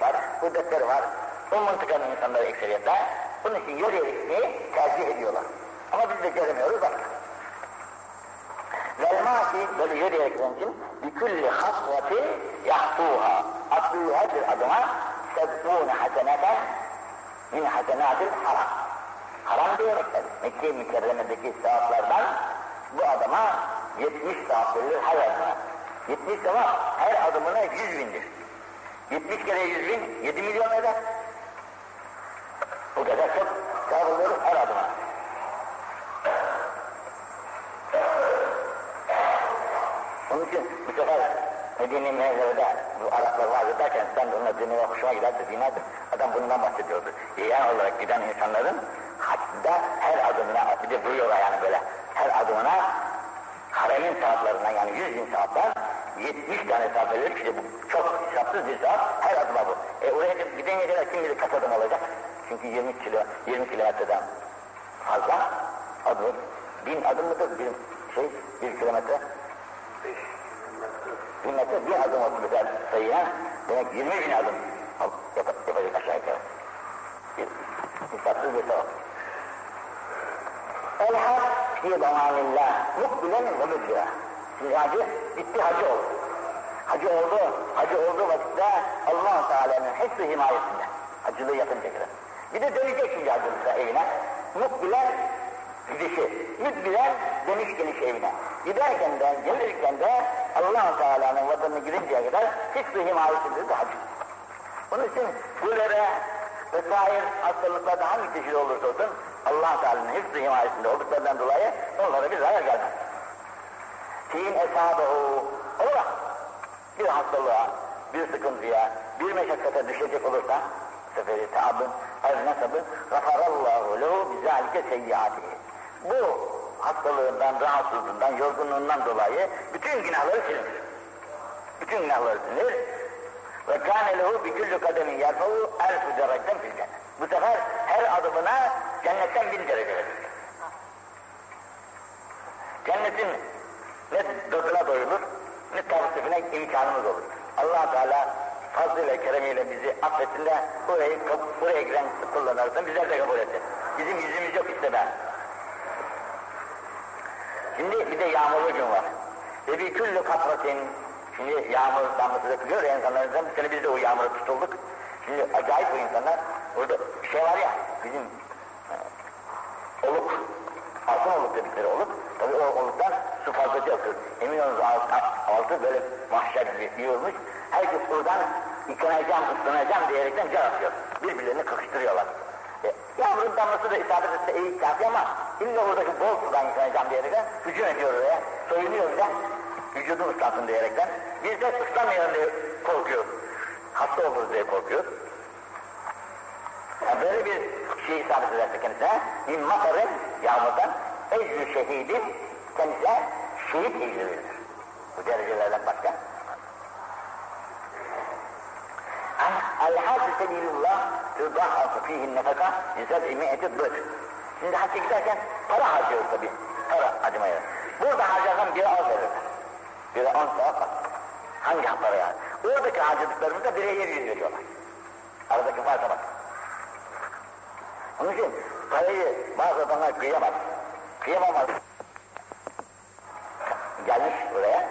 var, kudretleri var. O mıntıkanın insanları ekseriyetle bunun için yürüyerek gitmeyi tercih ediyorlar. Ama biz de göremiyoruz bak. Vel mâki böyle yürüyerek giden için bikülli hasvetin yahtuha. Attığı her bir adıma sebbûne haseneten min hasenatil haram. Haram diyerekler. Mekke-i Mükerreme'deki sevaplardan bu adama 70 sevap verilir her adıma. 70 sevap her adımına 100 bindir. 70 kere 100 bin 7 milyon eder. Bu kadar çok sevap alıyoruz her adıma. Onun için bu sefer Medine Mevle'de bu Araplar var derken ben onunla dinleme hoşuma giderdi, dinlerdim. Adam bundan bahsediyordu. Yeğen olarak giden insanların hatta her adımına, bir de buyuruyorlar yani böyle, her adımına haremin saatlarından yani 100 bin saatten 70 tane saat verilir ki bu çok hesapsız bir saat her adıma bu. E oraya gidene kadar kim bilir kaç adım olacak? Çünkü 20 kilo, 20 kilometreden fazla adım, bin adım mıdır bir şey, bir kilometre? Metre bir adım olsun mesela sayıya, demek 20 bin adım yap, yapacak aşağı yukarı. Hesapsız bir sevap. El-Hak fi zamanillah, mukbilen ve müdbira. Şimdi hacı, bitti hacı oldu. Hacı oldu, hacı olduğu vakitte allah Teala'nın hepsi himayesinde. Hacılığı yapınca kadar. Bir de dönecek şimdi hacılıkta evine. Mukbilen gidişi, müdbilen dönüş geniş evine. Giderken de, gelirken de allah Teala'nın vatanına girinceye kadar hiçbir himayesindedir de hacı. Bunun için böyle vesaire hastalıklarda hangi çeşit olursa olsun allah Teala'nın hepsi himayesinde olduklarından dolayı onlara bir zarar gelmez. Fiin esabehu olarak bir hastalığa, bir sıkıntıya, bir meşakkate düşecek olursa seferi taabın, ev nasabı gafarallahu lehu bizalike seyyiatihi. Bu hastalığından, rahatsızlığından, yorgunluğundan dolayı bütün günahları silinir. Bütün günahları silinir. Ve kâne lehu bi küllü kademin yerfehu elfü dereceden fil. Bu sefer her adımına cennetten bin derece verilir. Cennetin ne dozuna doyulur, ne tavsifine imkanımız olur. allah Teala fazlıyla, keremiyle bizi affetsin de burayı, buraya giren kullanırsın, bizler de kabul etsin. Bizim yüzümüz yok işte ben. Şimdi bir de yağmurlu gün var. Ve bir küllü katratin, şimdi yağmur damlası dökülüyor ya insanlarımızdan, bir sene biz de o yağmura tutulduk. Şimdi acayip bu insanlar, orada şey var ya, bizim e, oluk, altın oluk dedikleri oluk, tabi o oluktan su fazlaca akıyor. Emin olunuz altı, altı böyle mahşer gibi yiyormuş. Herkes buradan yıkanacağım, ıslanacağım diyerekten can atıyor. Birbirlerini kakıştırıyorlar. E, yağmurun damlası da isabet etse iyi kafi ama illa oradaki bol sudan yıkanacağım diyerekten hücum ediyor oraya. Soyunuyor bile. Vücudum ıslansın diyerekten. Biz de ıslanmayalım diye korkuyor. Hasta oluruz diye korkuyor. Yani böyle bir şey isabet ederse kendisine min matarın yağmurdan ecrü şehidin kendisine şehit ecrü verilir. Bu derecelerden başka. El-Hâd-ı Sebilullah tüdâhâsı fîhin nefeka yüzeb imi'eti dık. Şimdi hacca giderken para harcıyoruz tabi. Para acımaya. Burada harcasan biri az verirler. Biri on sevap var. Hangi paraya? Oradaki harcadıklarımızda bire yer yüz veriyorlar. Aradaki farka bak. Onun için parayı bazı adamlar kıyamaz. Kıyamamaz. Gelmiş buraya,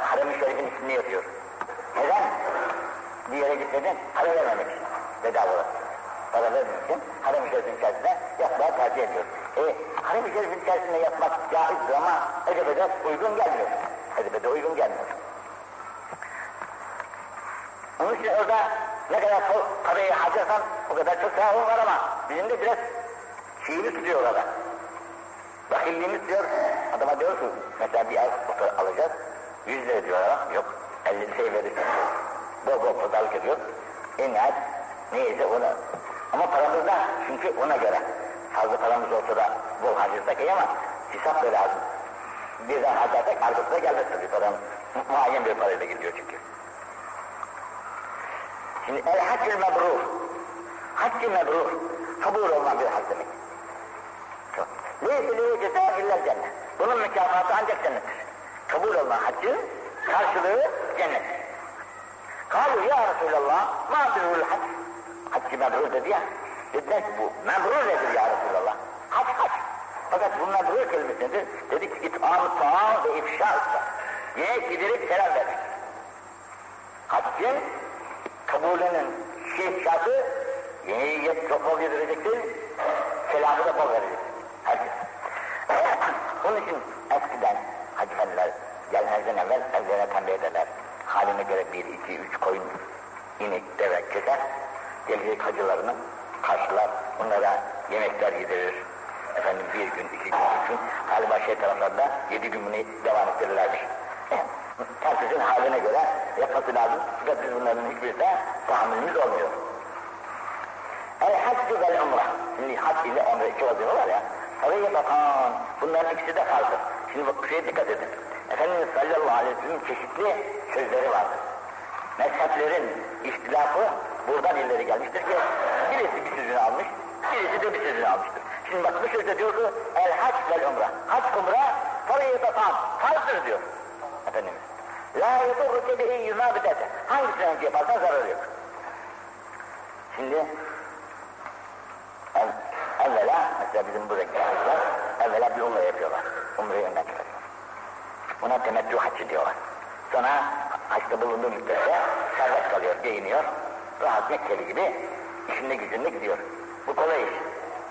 harem-i şerifin ismini yapıyor. Neden? Bir yere gitmeden para vermemek için. Bedava Para vermemek için harem-i şerifin içerisinde yatmaya tercih ediyor. E, harem-i şerifin içerisinde yatmak caizdir ama edebede uygun gelmiyor. Edebede uygun gelmiyor. Onun için orada ne kadar parayı harcarsan o kadar çok sevabın var ama bizim de biraz şeyini tutuyor orada. Bakilliğimiz diyor, adama diyor ki mesela bir ay alacağız, 100 lira diyor adam, yok 50 şey verirsin Bol bol pazarlık ediyor, en nihayet neyse ona. Ama paramız da çünkü ona göre. Fazla paramız olsa da bol harcarsak iyi ama hesap da lazım. Birden harcarsak arkasına gelmez tabii param. Muayyen bir parayla gidiyor çünkü. Şimdi el haccül mebrur. Haccı mebrur. Kabul olman bir hac demek. Neyse liye ceza illa cennet. Bunun mükafatı ancak cennettir. Kabul olma haccı karşılığı cennet. Kalu ya Resulallah ma birul hac. Haccı mebrur dedi ya. Dediler ki bu mebrur nedir ya Resulallah? Hac hac. Fakat bu mebrur kelimesi nedir? Dedik it'am taam ve ifşa ıssa. Yemek giderek selam vermek. Haccın kabulünün yiyip çok bol yedirecektir, selamı da bol verecektir. Herkes. Onun için eskiden hacı efendiler gelmezden evvel evlerine tembih ederler. Haline göre bir, iki, üç koyun, inek, deve keser. Gelecek hacılarını karşılar, onlara yemekler yedirir. Efendim bir gün, iki gün, üç gün, galiba şey yedi gün bunu devam ettirirlermiş. Herkesin haline göre yapması lazım. Fakat biz bunların hiçbirisine tahammülümüz olmuyor. El haccı vel umrah. Şimdi hac ile umre iki vazife var ya. Oraya bakan, bunların ikisi de farklı. Şimdi bak şeye dikkat edin. Efendimiz sallallahu aleyhi ve sellem çeşitli sözleri vardır. Mezheplerin ihtilafı buradan ileri gelmiştir ki birisi bir sözünü almış, birisi de bir sözünü almıştır. Şimdi bak bu sözde diyor ki el hac vel umra. Hac umra farayı batan, farzdır diyor. Efendimiz. La yedurruke bihi yumabidete. Hangisini önce yaparsan zararı yok. Şimdi ev, evvela mesela bizim buradaki var, evvela bir umre yapıyorlar. Umreyi önden çıkarıyor. Buna temettü haccı diyorlar. Sonra haçta bulunduğu müddetçe serbest kalıyor, giyiniyor. Rahat Mekkeli gibi işinde gücünde gidiyor. Bu kolay iş.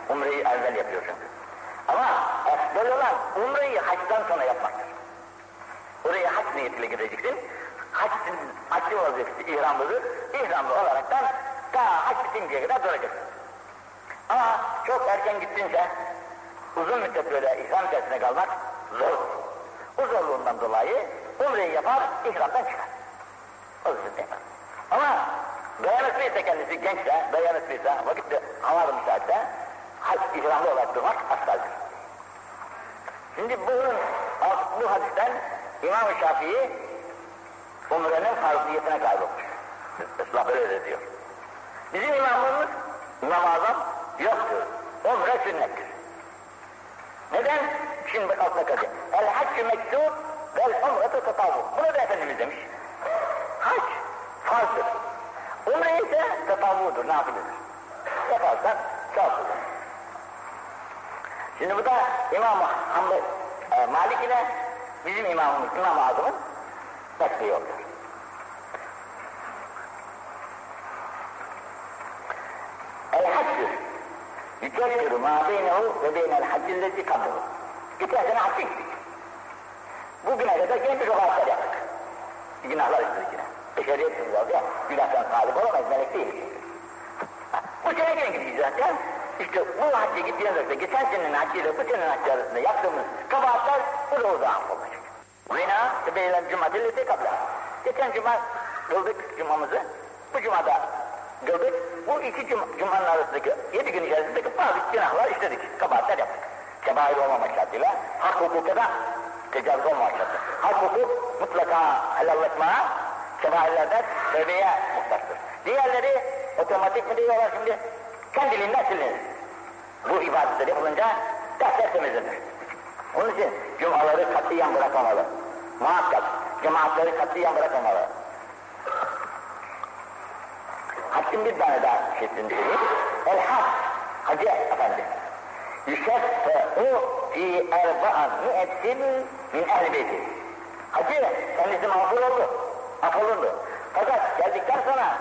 Umreyi evvel yapıyorsun. Ama efdel olan umreyi haçtan sonra yapmaktır. Oraya hac niyetiyle gideceksin. Haccın, haccın vazifesi ihramlıdır. İhramlı olaraktan ta hac bitinceye kadar duracaksın. Ama çok erken gittince uzun müddet böyle ihram içerisinde kalmak zor. O zorluğundan dolayı umreyi yapar, ihramdan çıkar. O yüzden yapar. Ama dayanıklıysa kendisi gençse, dayanıklıysa, vakitte havalı müsaitse, hac ihramlı olarak durmak aslaldır. Şimdi bunun, bu hadisten İmam-ı Şafii umrenin farziyetine kaybolmuş. Islah böyle diyor. Bizim imamımız, İmam-ı Azam yoktur. Umre sünnettir. Neden? Şimdi altına kalacak. El haccü mektub vel umretu tatavvu. Bunu da Efendimiz demiş. Hac farzdır. Umre ise tatavvudur, nafiledir. Yaparsan sevaplıdır. Şimdi bu da İmam-ı Hamdi, e, Malik ile bizim imamımız, İmam-ı Azam'ın mesleği oluyor. El-Haccü yükeffiru ma beynehu ve beynel haccilleti kabul. Geçen sene hacca gittik. Bugüne kadar yine bir rohatlar yaptık. Günahlar işledik yine. Beşeriyet oldu ya, günahtan talip olamayız, melek değiliz. Bu sene yine gideceğiz zaten. İşte bu hacca gittiğimizde geçen senenin haccıyla bu senenin haccı arasında yaptığımız kabahatler bu da orada affolacak. Zina sebeyler cumadilleti kabla. Geçen cuma kıldık cumamızı. Bu cumada kıldık. Bu iki cum cumanın arasındaki yedi gün içerisindeki bazı günahlar işledik. Kabahatler yaptık. Kebair olmamak şartıyla hak hukuka da tecavüz olmamak şartıyla. Hak hukuk mutlaka helallaşmaya, kebairlerden tövbeye muhtaçtır. Diğerleri otomatik mi diyorlar şimdi? Kendiliğinden silinir. Bu ibadetler yapılınca dersler temizlenir. Onun için cumaları katiyen bırakmamalı. Muhakkak cemaatleri katiyen bırakmamalı. Haccın bir tane daha şeklinde söyleyeyim. El hac, hacı efendi. Yüşeffe'u fi erba'a mi'etin min ehl beyti. Hacı kendisi mağfur oldu, affolundu. Fakat geldikten sonra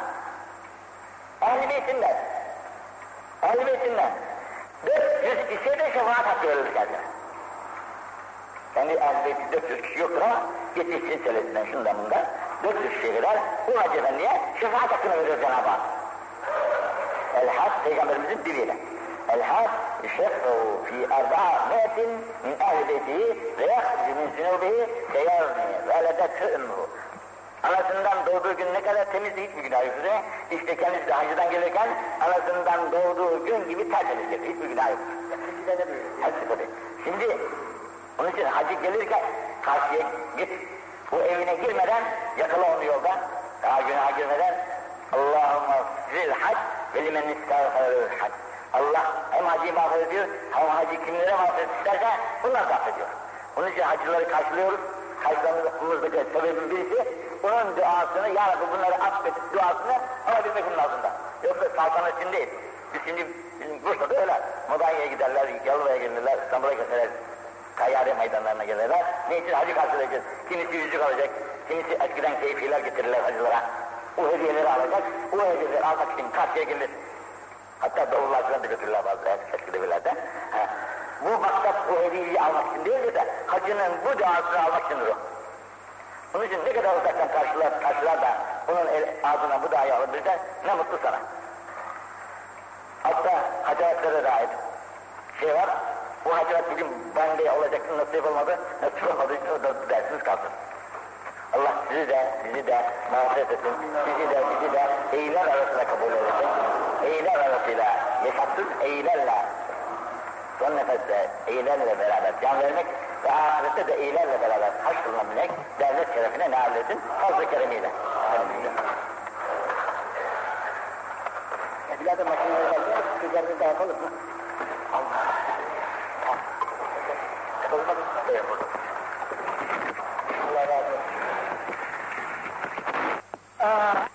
ehl beytinden, ehl beytinden 400 kişiye de şefaat hakkı verilir kendine. Yani elbette 400 kişi yoktur ama yetişsin selesinden şundan bundan 400 kişiye kadar bu Hacı Efendi'ye şefaat hakkını veriyor Cenab-ı Hak. El-Had Peygamberimizin diliyle. El-Had şef'u fi erba'a me'tin min ehl beytihi ve yahzi min zunubihi seyarni veledetü ümmü. Anasından doğduğu gün ne kadar temizdi hiçbir günah yok. İşte kendisi de hacıdan gelirken anasından doğduğu gün gibi tertemizdir. Hiçbir günah yok. Hepsi tabii. Şimdi onun için hacı gelirken karşıya git. Bu evine girmeden yakala onu yoldan. Daha günaha girmeden Allahümme zil hac ve limen istağfarul hac. Allah hem hacıyı mağfiret ediyor, hem hacı kimlere mağfiret isterse bunlar da affediyor. Onun için hacıları karşılıyoruz. haçlanmamızdaki sebebin birisi onun duasını, Ya Rabbi bunları affet duasını alabilmek altında. Yoksa saltanat için değil. Biz şimdi bizim Bursa'da öyle. Modanya'ya giderler, Yalova'ya gelirler, İstanbul'a gelirler, Kayyade meydanlarına gelirler. Ne için hacı karşılayacağız? Kimisi yüzük alacak, kimisi eskiden keyfiler getirirler hacılara. O hediyeleri alacak, o hediyeleri almak için karşıya gelir. Hatta davullar falan da götürürler bazı eski devirlerde. Bu maksat bu hediyeyi almak için değil de hacının bu duasını almak içindir o. Onun için ne kadar uzaktan karşılar, karşılar da onun el, ağzına bu duayı alabilirse ne mutlu sana. Hatta hacaretlere dair şey var, bu hacaret bugün bende olacak nasip olmadı, nasip olmadı dersiniz kalsın. Allah sizi de, sizi de mağfiret etsin, sizi de, sizi de eyler arasında kabul edecek. Eyler arasıyla, yaşatsız eylerle, son nefeste eylerle beraber can vermek ve ahirette de iyilerle beraber haşrına minek devlet şerefine nail edin fazla keremiyle. Ya birader makineleri var, tüccarını dağıtalım mı? Allah! Mı? Allah razı olsun. Aa.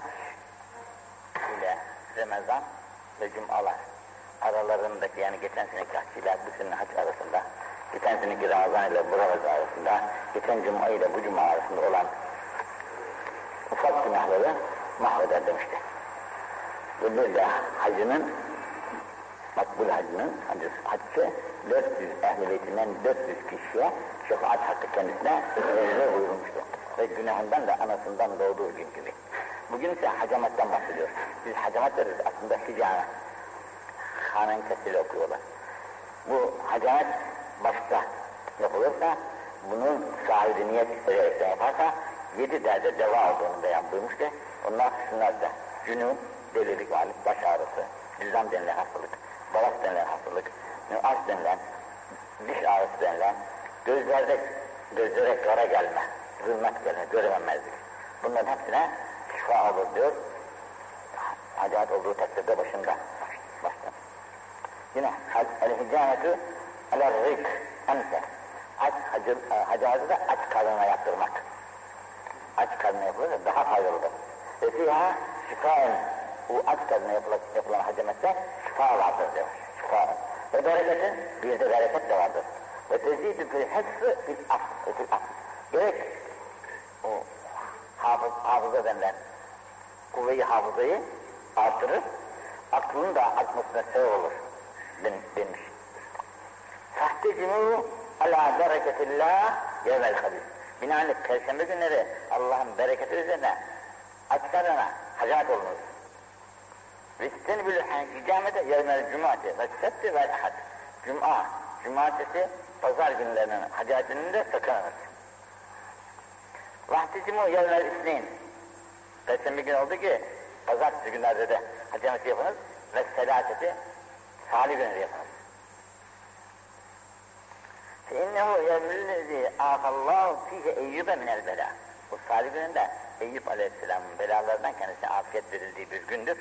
Hac ile Ramazan ve Cumalar aralarındaki yani geçen seneki hac ile bu sene hac arasında geçen seneki Ramazan ile bu Ramazan arasında geçen Cuma ile bu Cuma arasında olan ufak günahları mahveder demişti. Ve bir de hacının makbul hacının hacı, haccı 400 ehl-i beytinden 400 kişiye şefaat hakkı kendisine buyurmuştu. Ve günahından da anasından doğduğu gün gibi. Bugün ise hacamattan bahsediyoruz. Biz hacamat deriz aslında hicame. Hanen kesili okuyorlar. Bu hacamat başta yapılırsa bunun sahibi niyet ederekten yaparsa yedi derde deva olduğunu beyan buyurmuştu. Onlar şunlar da cünun, delilik, alıp baş ağrısı, cüzdan denilen hastalık, balas denilen hastalık, nüas denilen, diş ağrısı denilen, gözlerde gözlere kara gelme, zulmet gelme, görememezlik. Bunların hepsine şifa olur diyor. Hacat olduğu takdirde başında, başta. Yine el-hicametu el-rik, ense. Aç, hacı, hacazı da aç karnına yaptırmak. Aç karnına yapılırsa daha faydalıdır. Ve fiha şifaen, bu aç karnına yapılan, yapılan hacamette şifa vardır diyor. Şifa. Ve bereketin, bir de bereket de vardır. Ve tezidü fil af, fil af. Gerek o hafız, hafıza denilen kuvveyi hafızayı artırır, aklın da artmasına sebep olur demiş. Tahtecinu ala bereketillah yevmel hadis. Binaenli perşembe günleri Allah'ın bereketi üzerine açlarına hacat olunur. Vestenibülü hicamete yevmel cumati ve sebti vel ahad. Cuma, cumartesi, pazar günlerinin hacatinin de sakınınız. Vahticimu yevmel isnin. Perşembe günü oldu ki pazartesi günlerde de hacameti yapınız ve selaseti salih günleri yapınız. فَاِنَّهُ يَوْمُ آفَاللّٰهُ ف۪يهِ اَيُّبَ مِنَ الْبَلَى Bu salih gününde Eyüp Aleyhisselam'ın belalardan kendisine afiyet verildiği bir gündür.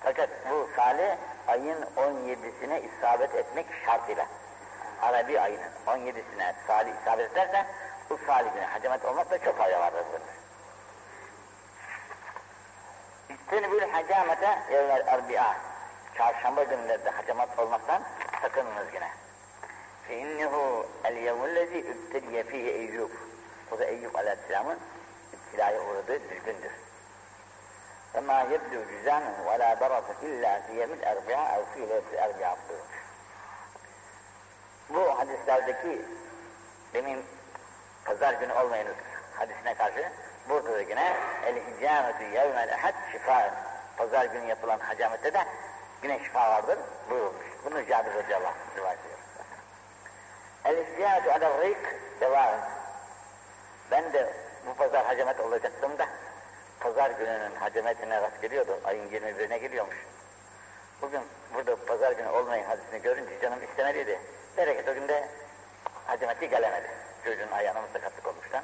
Fakat bu salih ayın 17'sine isabet etmek şartıyla. Arabi ayının 17'sine salih isabet ederse bu salih günü hacamet olmakla çok fayda vardır. Tınbül hacamete yevmel erbi'a. Çarşamba günlerde hacamat olmaktan sakınınız yine. Fe innehu el yevmellezi übteliye fihi Eyyub. Bu da Eyyub aleyhisselamın iptilaya uğradığı bir gündür. Ve ma yebdu cüzanın ve la barata illa fiyemil erbi'a ev fiyeletil erbi'a buyurmuş. Bu hadislerdeki demin pazar günü olmayınız hadisine karşı burada da yine el hicameti yevmel ehad şifa pazar günü yapılan hacamette de yine şifa vardır buyurmuş. Bunu Cabir radıyallahu anh rivayet ediyor. El hicameti ala rıyk devam. Ben de bu pazar hacamet olacaktım da pazar gününün hacametine rast geliyordu. Ayın 21'ine geliyormuş. Bugün burada pazar günü olmayın hadisini görünce canım istemediydi. Bereket o günde hacameti gelemedi. Çocuğun ayağına sakatlık olmuştan.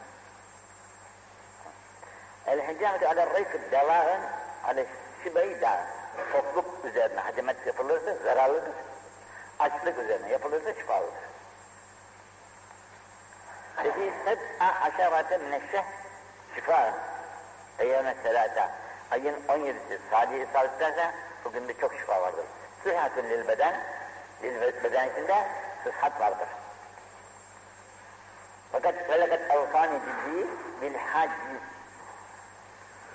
El hicameti ala rıyk devâın ala şibeyi da topluk üzerine hacamet yapılırsa zararlıdır. Açlık üzerine yapılırsa şifalıdır. Peki seb'a aşarate mineşşeh şifa eyyâme selâta ayın 17'si Sadiye sağlıklarsa bugün de çok şifa vardır. Sıhhatun lil beden lil beden içinde sıhhat vardır. Fakat felekat avsani ciddi bil hacci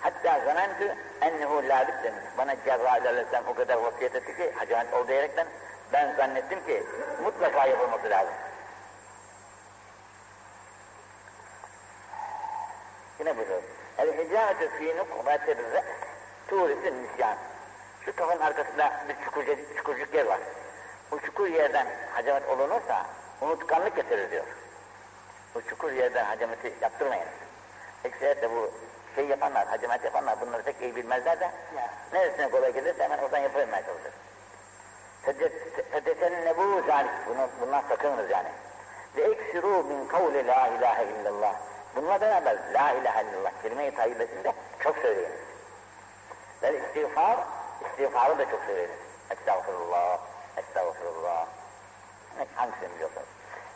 Hatta zanentü ennehu la. Bana Cerrah aleyhisselam o kadar vasiyet etti ki hacamet ol diyerekten ben zannettim ki mutlaka yapılması lazım. Yine buyuruyor. El hicametü fî nukbetir re's turisin nisyan. Şu kafanın arkasında bir çukurcuk, çukurcuk yer var. Bu çukur yerden hacamet olunursa unutkanlık getirir diyor. Bu çukur yerden hacameti yaptırmayın. Ekseriyetle bu şey yapanlar, hacamet yapanlar bunları pek iyi bilmezler de neresine kolay gelirse hemen oradan yapıvermeye çalışır. Fedesennebu zalik. Bunu, bundan sakınırız yani. Ve eksiru min kavli la ilahe illallah. Bununla beraber la ilahe illallah kelime-i tayyibesinde çok söyleyiniz. Ve istiğfar, istiğfarı da çok söyleyiniz. Estağfurullah, estağfurullah. Hangisini biliyorsunuz?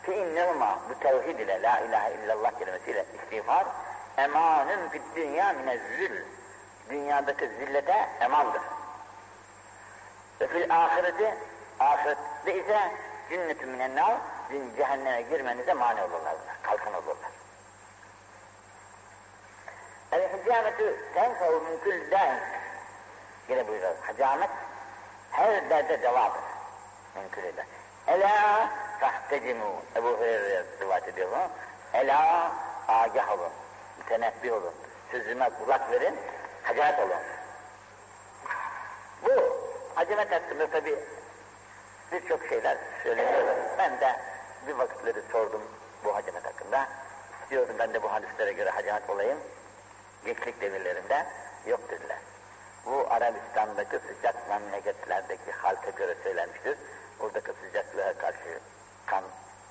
Fi innehuma bu tevhid ile la ilahe illallah kelimesiyle istiğfar emanın fid dünya minezzül. Dünyadaki zillete emandır. Ve fil ahireti, ahirette ise cünnetin minennar, cehenneme girmenize mani olurlar, kalkın olurlar. El hicametü tenfehu min kül daim. Yine buyuruyor, hacamet her derde devadır. Kül daim. Ela tahtecimu. Ebu Hureyre rivayet ediyor bunu. Ela agah olun, mütenebbih olun, sözüme kulak verin, hacamet olun. Bu hacamet hakkında tabi birçok şeyler söyleniyor. Ben de bir vakitleri sordum bu hacamet hakkında. İstiyordum ben de bu hadislere göre hacamet olayım. Gençlik devirlerinde yok dediler. Bu Arabistan'daki sıcak memleketlerdeki halka göre söylenmiştir. Buradaki sıcaklığa karşı kan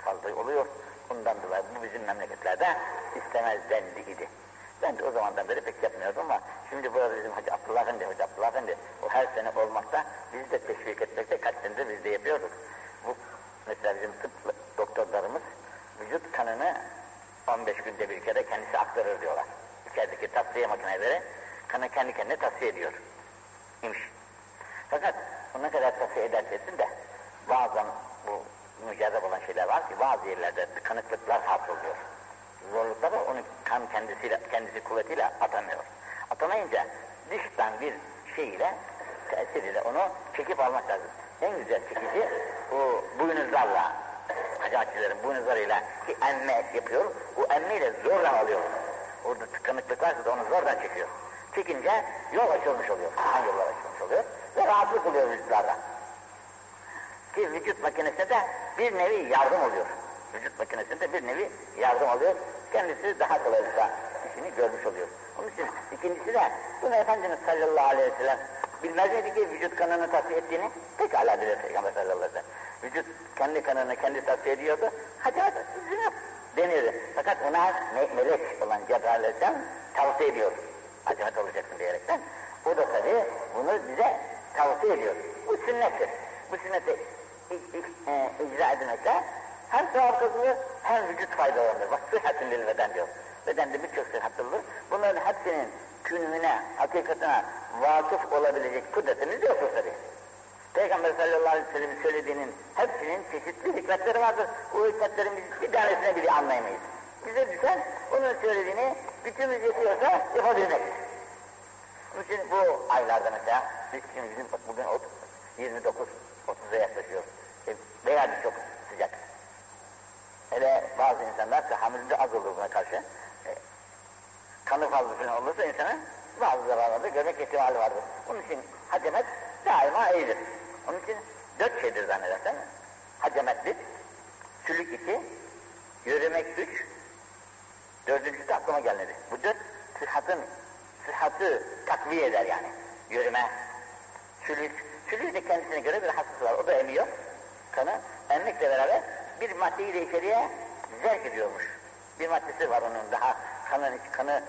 fazla oluyor. Bundan dolayı bu bizim memleketlerde istemez dendi idi. Ben de o zamandan beri pek yapmıyordum ama şimdi burada bizim Hacı Abdullah Efendi, Hacı Abdullah Efendi o her sene olmakta bizi de teşvik etmekte kaç biz de yapıyorduk. Bu mesela bizim tıp doktorlarımız vücut kanını 15 günde bir kere kendisi aktarır diyorlar. İçerideki tasfiye makineleri kanı kendi kendine tasfiye ediyor. İmiş. Fakat o ne kadar tasfiye ederse etsin de bazen bu mücerrep olan şeyler var ki bazı yerlerde tıkanıklıklar hasıl oluyor. Zorlukta da onu kan kendisiyle, kendisi kuvvetiyle atamıyor. Atamayınca dıştan bir şeyle, tesiriyle onu çekip almak lazım. En güzel çekici o boynuzlarla, hacamatçilerin boynuzlarıyla ki emme yapıyor, o emmeyle zorla alıyor. Orada tıkanıklık varsa da onu zorla çekiyor. Çekince yol açılmış oluyor, kan yollar açılmış oluyor ve rahatlık oluyor vücutlarda. Ki vücut makinesine de bir nevi yardım oluyor. Vücut makinesinde bir nevi yardım oluyor. Kendisi daha kolaylıkla işini görmüş oluyor. Onun için ikincisi de bunu Efendimiz sallallahu aleyhi ve sellem bilmez miydi ki vücut kanını tasfiye ettiğini? Pekala bilir Peygamber sallallahu aleyhi ve sellem. Vücut kendi kanını kendi tasfiye ediyordu. Sizin yap denirdi. Fakat ona me melek olan Cebrail aleyhisselam tavsiye ediyor. Acayip olacaksın diyerekten. O da tabii bunu bize tavsiye ediyor. Bu sünnettir. Bu sünneti e, icra edilmekte hem sevap kazanıyor hem vücut faydalanır. Bak sıhhatin lil beden diyor. Bedende birçok sıhhat olur. Bunların hepsinin künhüne, hakikatine vakıf olabilecek kudretimiz yoktur tabi. Peygamber sallallahu aleyhi ve sellem söylediğinin hepsinin çeşitli hikmetleri vardır. O hikmetlerin bir tanesine bile anlayamayız. Bize düşen onun söylediğini gücümüz yetiyorsa yapabilmek. Onun için bu aylarda mesela, bizim bugün 29, 30'a yaklaşıyor. E, veya çok sıcak. Hele bazı insanlar tahammülünde az olur buna karşı. E, kanı fazla falan olursa insanın bazı zararlarda görmek ihtimali vardır. Onun için hacemet daima iyidir. Onun için dört şeydir zannedersen. Hacemet bir, sülük iki, yürümek üç, dördüncüsü de aklıma gelmedi. Bu dört sıhhatın, sıhhatı takviye eder yani. Yürüme, sülük, sülük de kendisine göre bir hastası var. O da emiyor kanı. Emmekle beraber bir maddeyi de içeriye zerk ediyormuş. Bir maddesi var onun daha kanın, kanı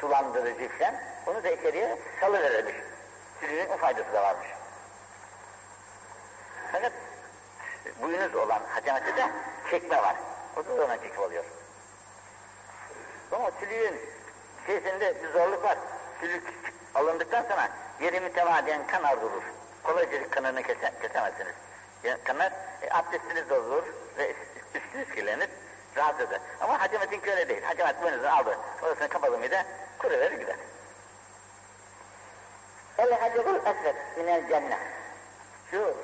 sulandırıcı falan. Onu da içeriye salıverirmiş. Sülüğün o faydası da varmış. Fakat buyunuz olan hacamette de çekme var. O da ona çekme oluyor. Ama sülüğün şeysinde bir zorluk var. Sülük alındıktan sonra yeri mütevadiyen kan arzulur. Kolayca kanını kese, kesemezsiniz. Yani kanlar e, abdestiniz bozulur ve üstünüz kirlenir, rahatsız eder. Ama hacemetin öyle değil. Hacemet boynuzunu aldı, orasını kapadı mıydı, kuru verir gider. El hacerul esved minel cennet. Şu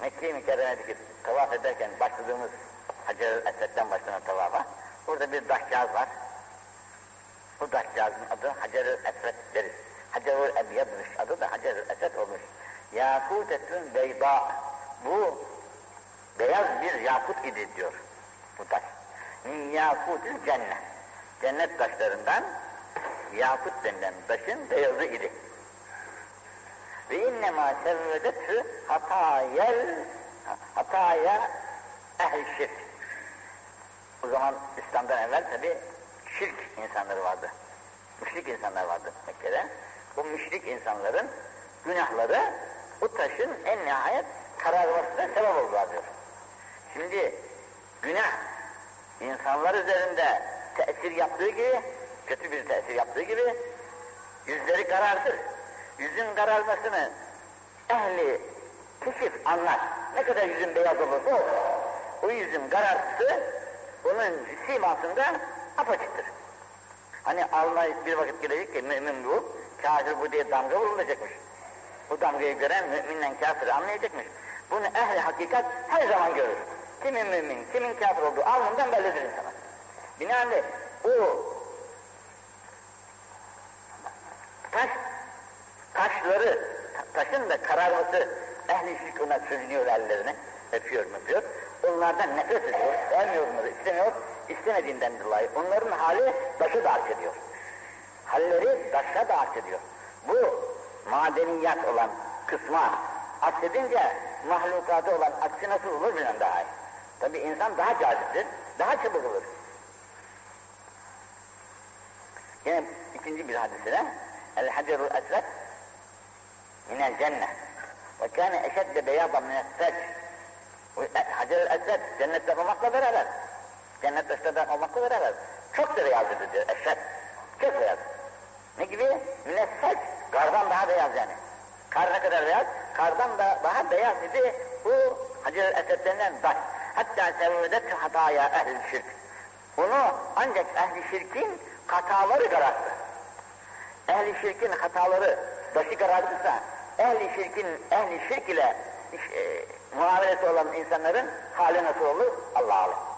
Mekke-i Mükerreme'deki tavaf ederken başladığımız Hacer-ül Esved'den başlanan tavafa, burada bir daşcağız var. Bu daşcağızın adı Hacer-ül Esved deriz. Hacer-ül Ebyad'mış adı da Hacer-ül Esved olmuş. Yakutetün beyda. Bu beyaz bir yakut idi diyor bu taş. Min yakutül cennet. Cennet taşlarından yakut denilen taşın beyazı idi. Ve innemâ servedetü hatayel hataya ehl şirk. O zaman İslam'dan evvel tabi şirk insanları vardı. Müşrik insanlar vardı Mekke'de. Bu müşrik insanların günahları bu taşın en nihayet kararmasına sebep oldular. Şimdi günah insanlar üzerinde tesir yaptığı gibi, kötü bir tesir yaptığı gibi yüzleri karartır. Yüzün kararmasını ehli keşif anlar. Ne kadar yüzün beyaz olursa o, o yüzün karartısı onun simasında apaçıktır. Hani Allah bir vakit gelecek ki mümin bu, kafir bu diye damga vurulacakmış. Bu damgayı gören müminle kafiri anlayacakmış. Bunu ehli hakikat her zaman görür. Kimin mümin, kimin kafir olduğu alnından bellidir insana. Binaenaleyh o taş, taşları, taşın da kararması ehli şirk ona sürünüyor ellerine, öpüyor öpüyor. Onlardan nefret ediyor, sevmiyor onları, istemiyor. İstemediğinden dolayı onların hali taşı dark ediyor. Halleri taşa dark ediyor. Bu madeniyat olan kısma aksedince mahlukatı olan aksi nasıl olur bilen daha iyi. Tabi insan daha caziptir, daha çabuk olur. Yine ikinci bir hadisede El hacerul esved minel cennet ve kâne eşedde beyadan minel sec Hacer-ül esved cennette olmakla beraber cennet taşlardan olmakla beraber çok da beyazdır diyor esved çok beyaz ne gibi? sec kardan daha beyaz yani kar ne kadar beyaz? kardan da daha beyaz idi bu Hacer-ül esvedlerinden taş hatta sevvedetü hataya ehl şirk bunu ancak ehli şirkin hataları kararttı. Ehli şirkin hataları başı karartırsa, ehli şirkin, ehli şirk ile e, muamelesi olan insanların hali nasıl olur? Allah Allah.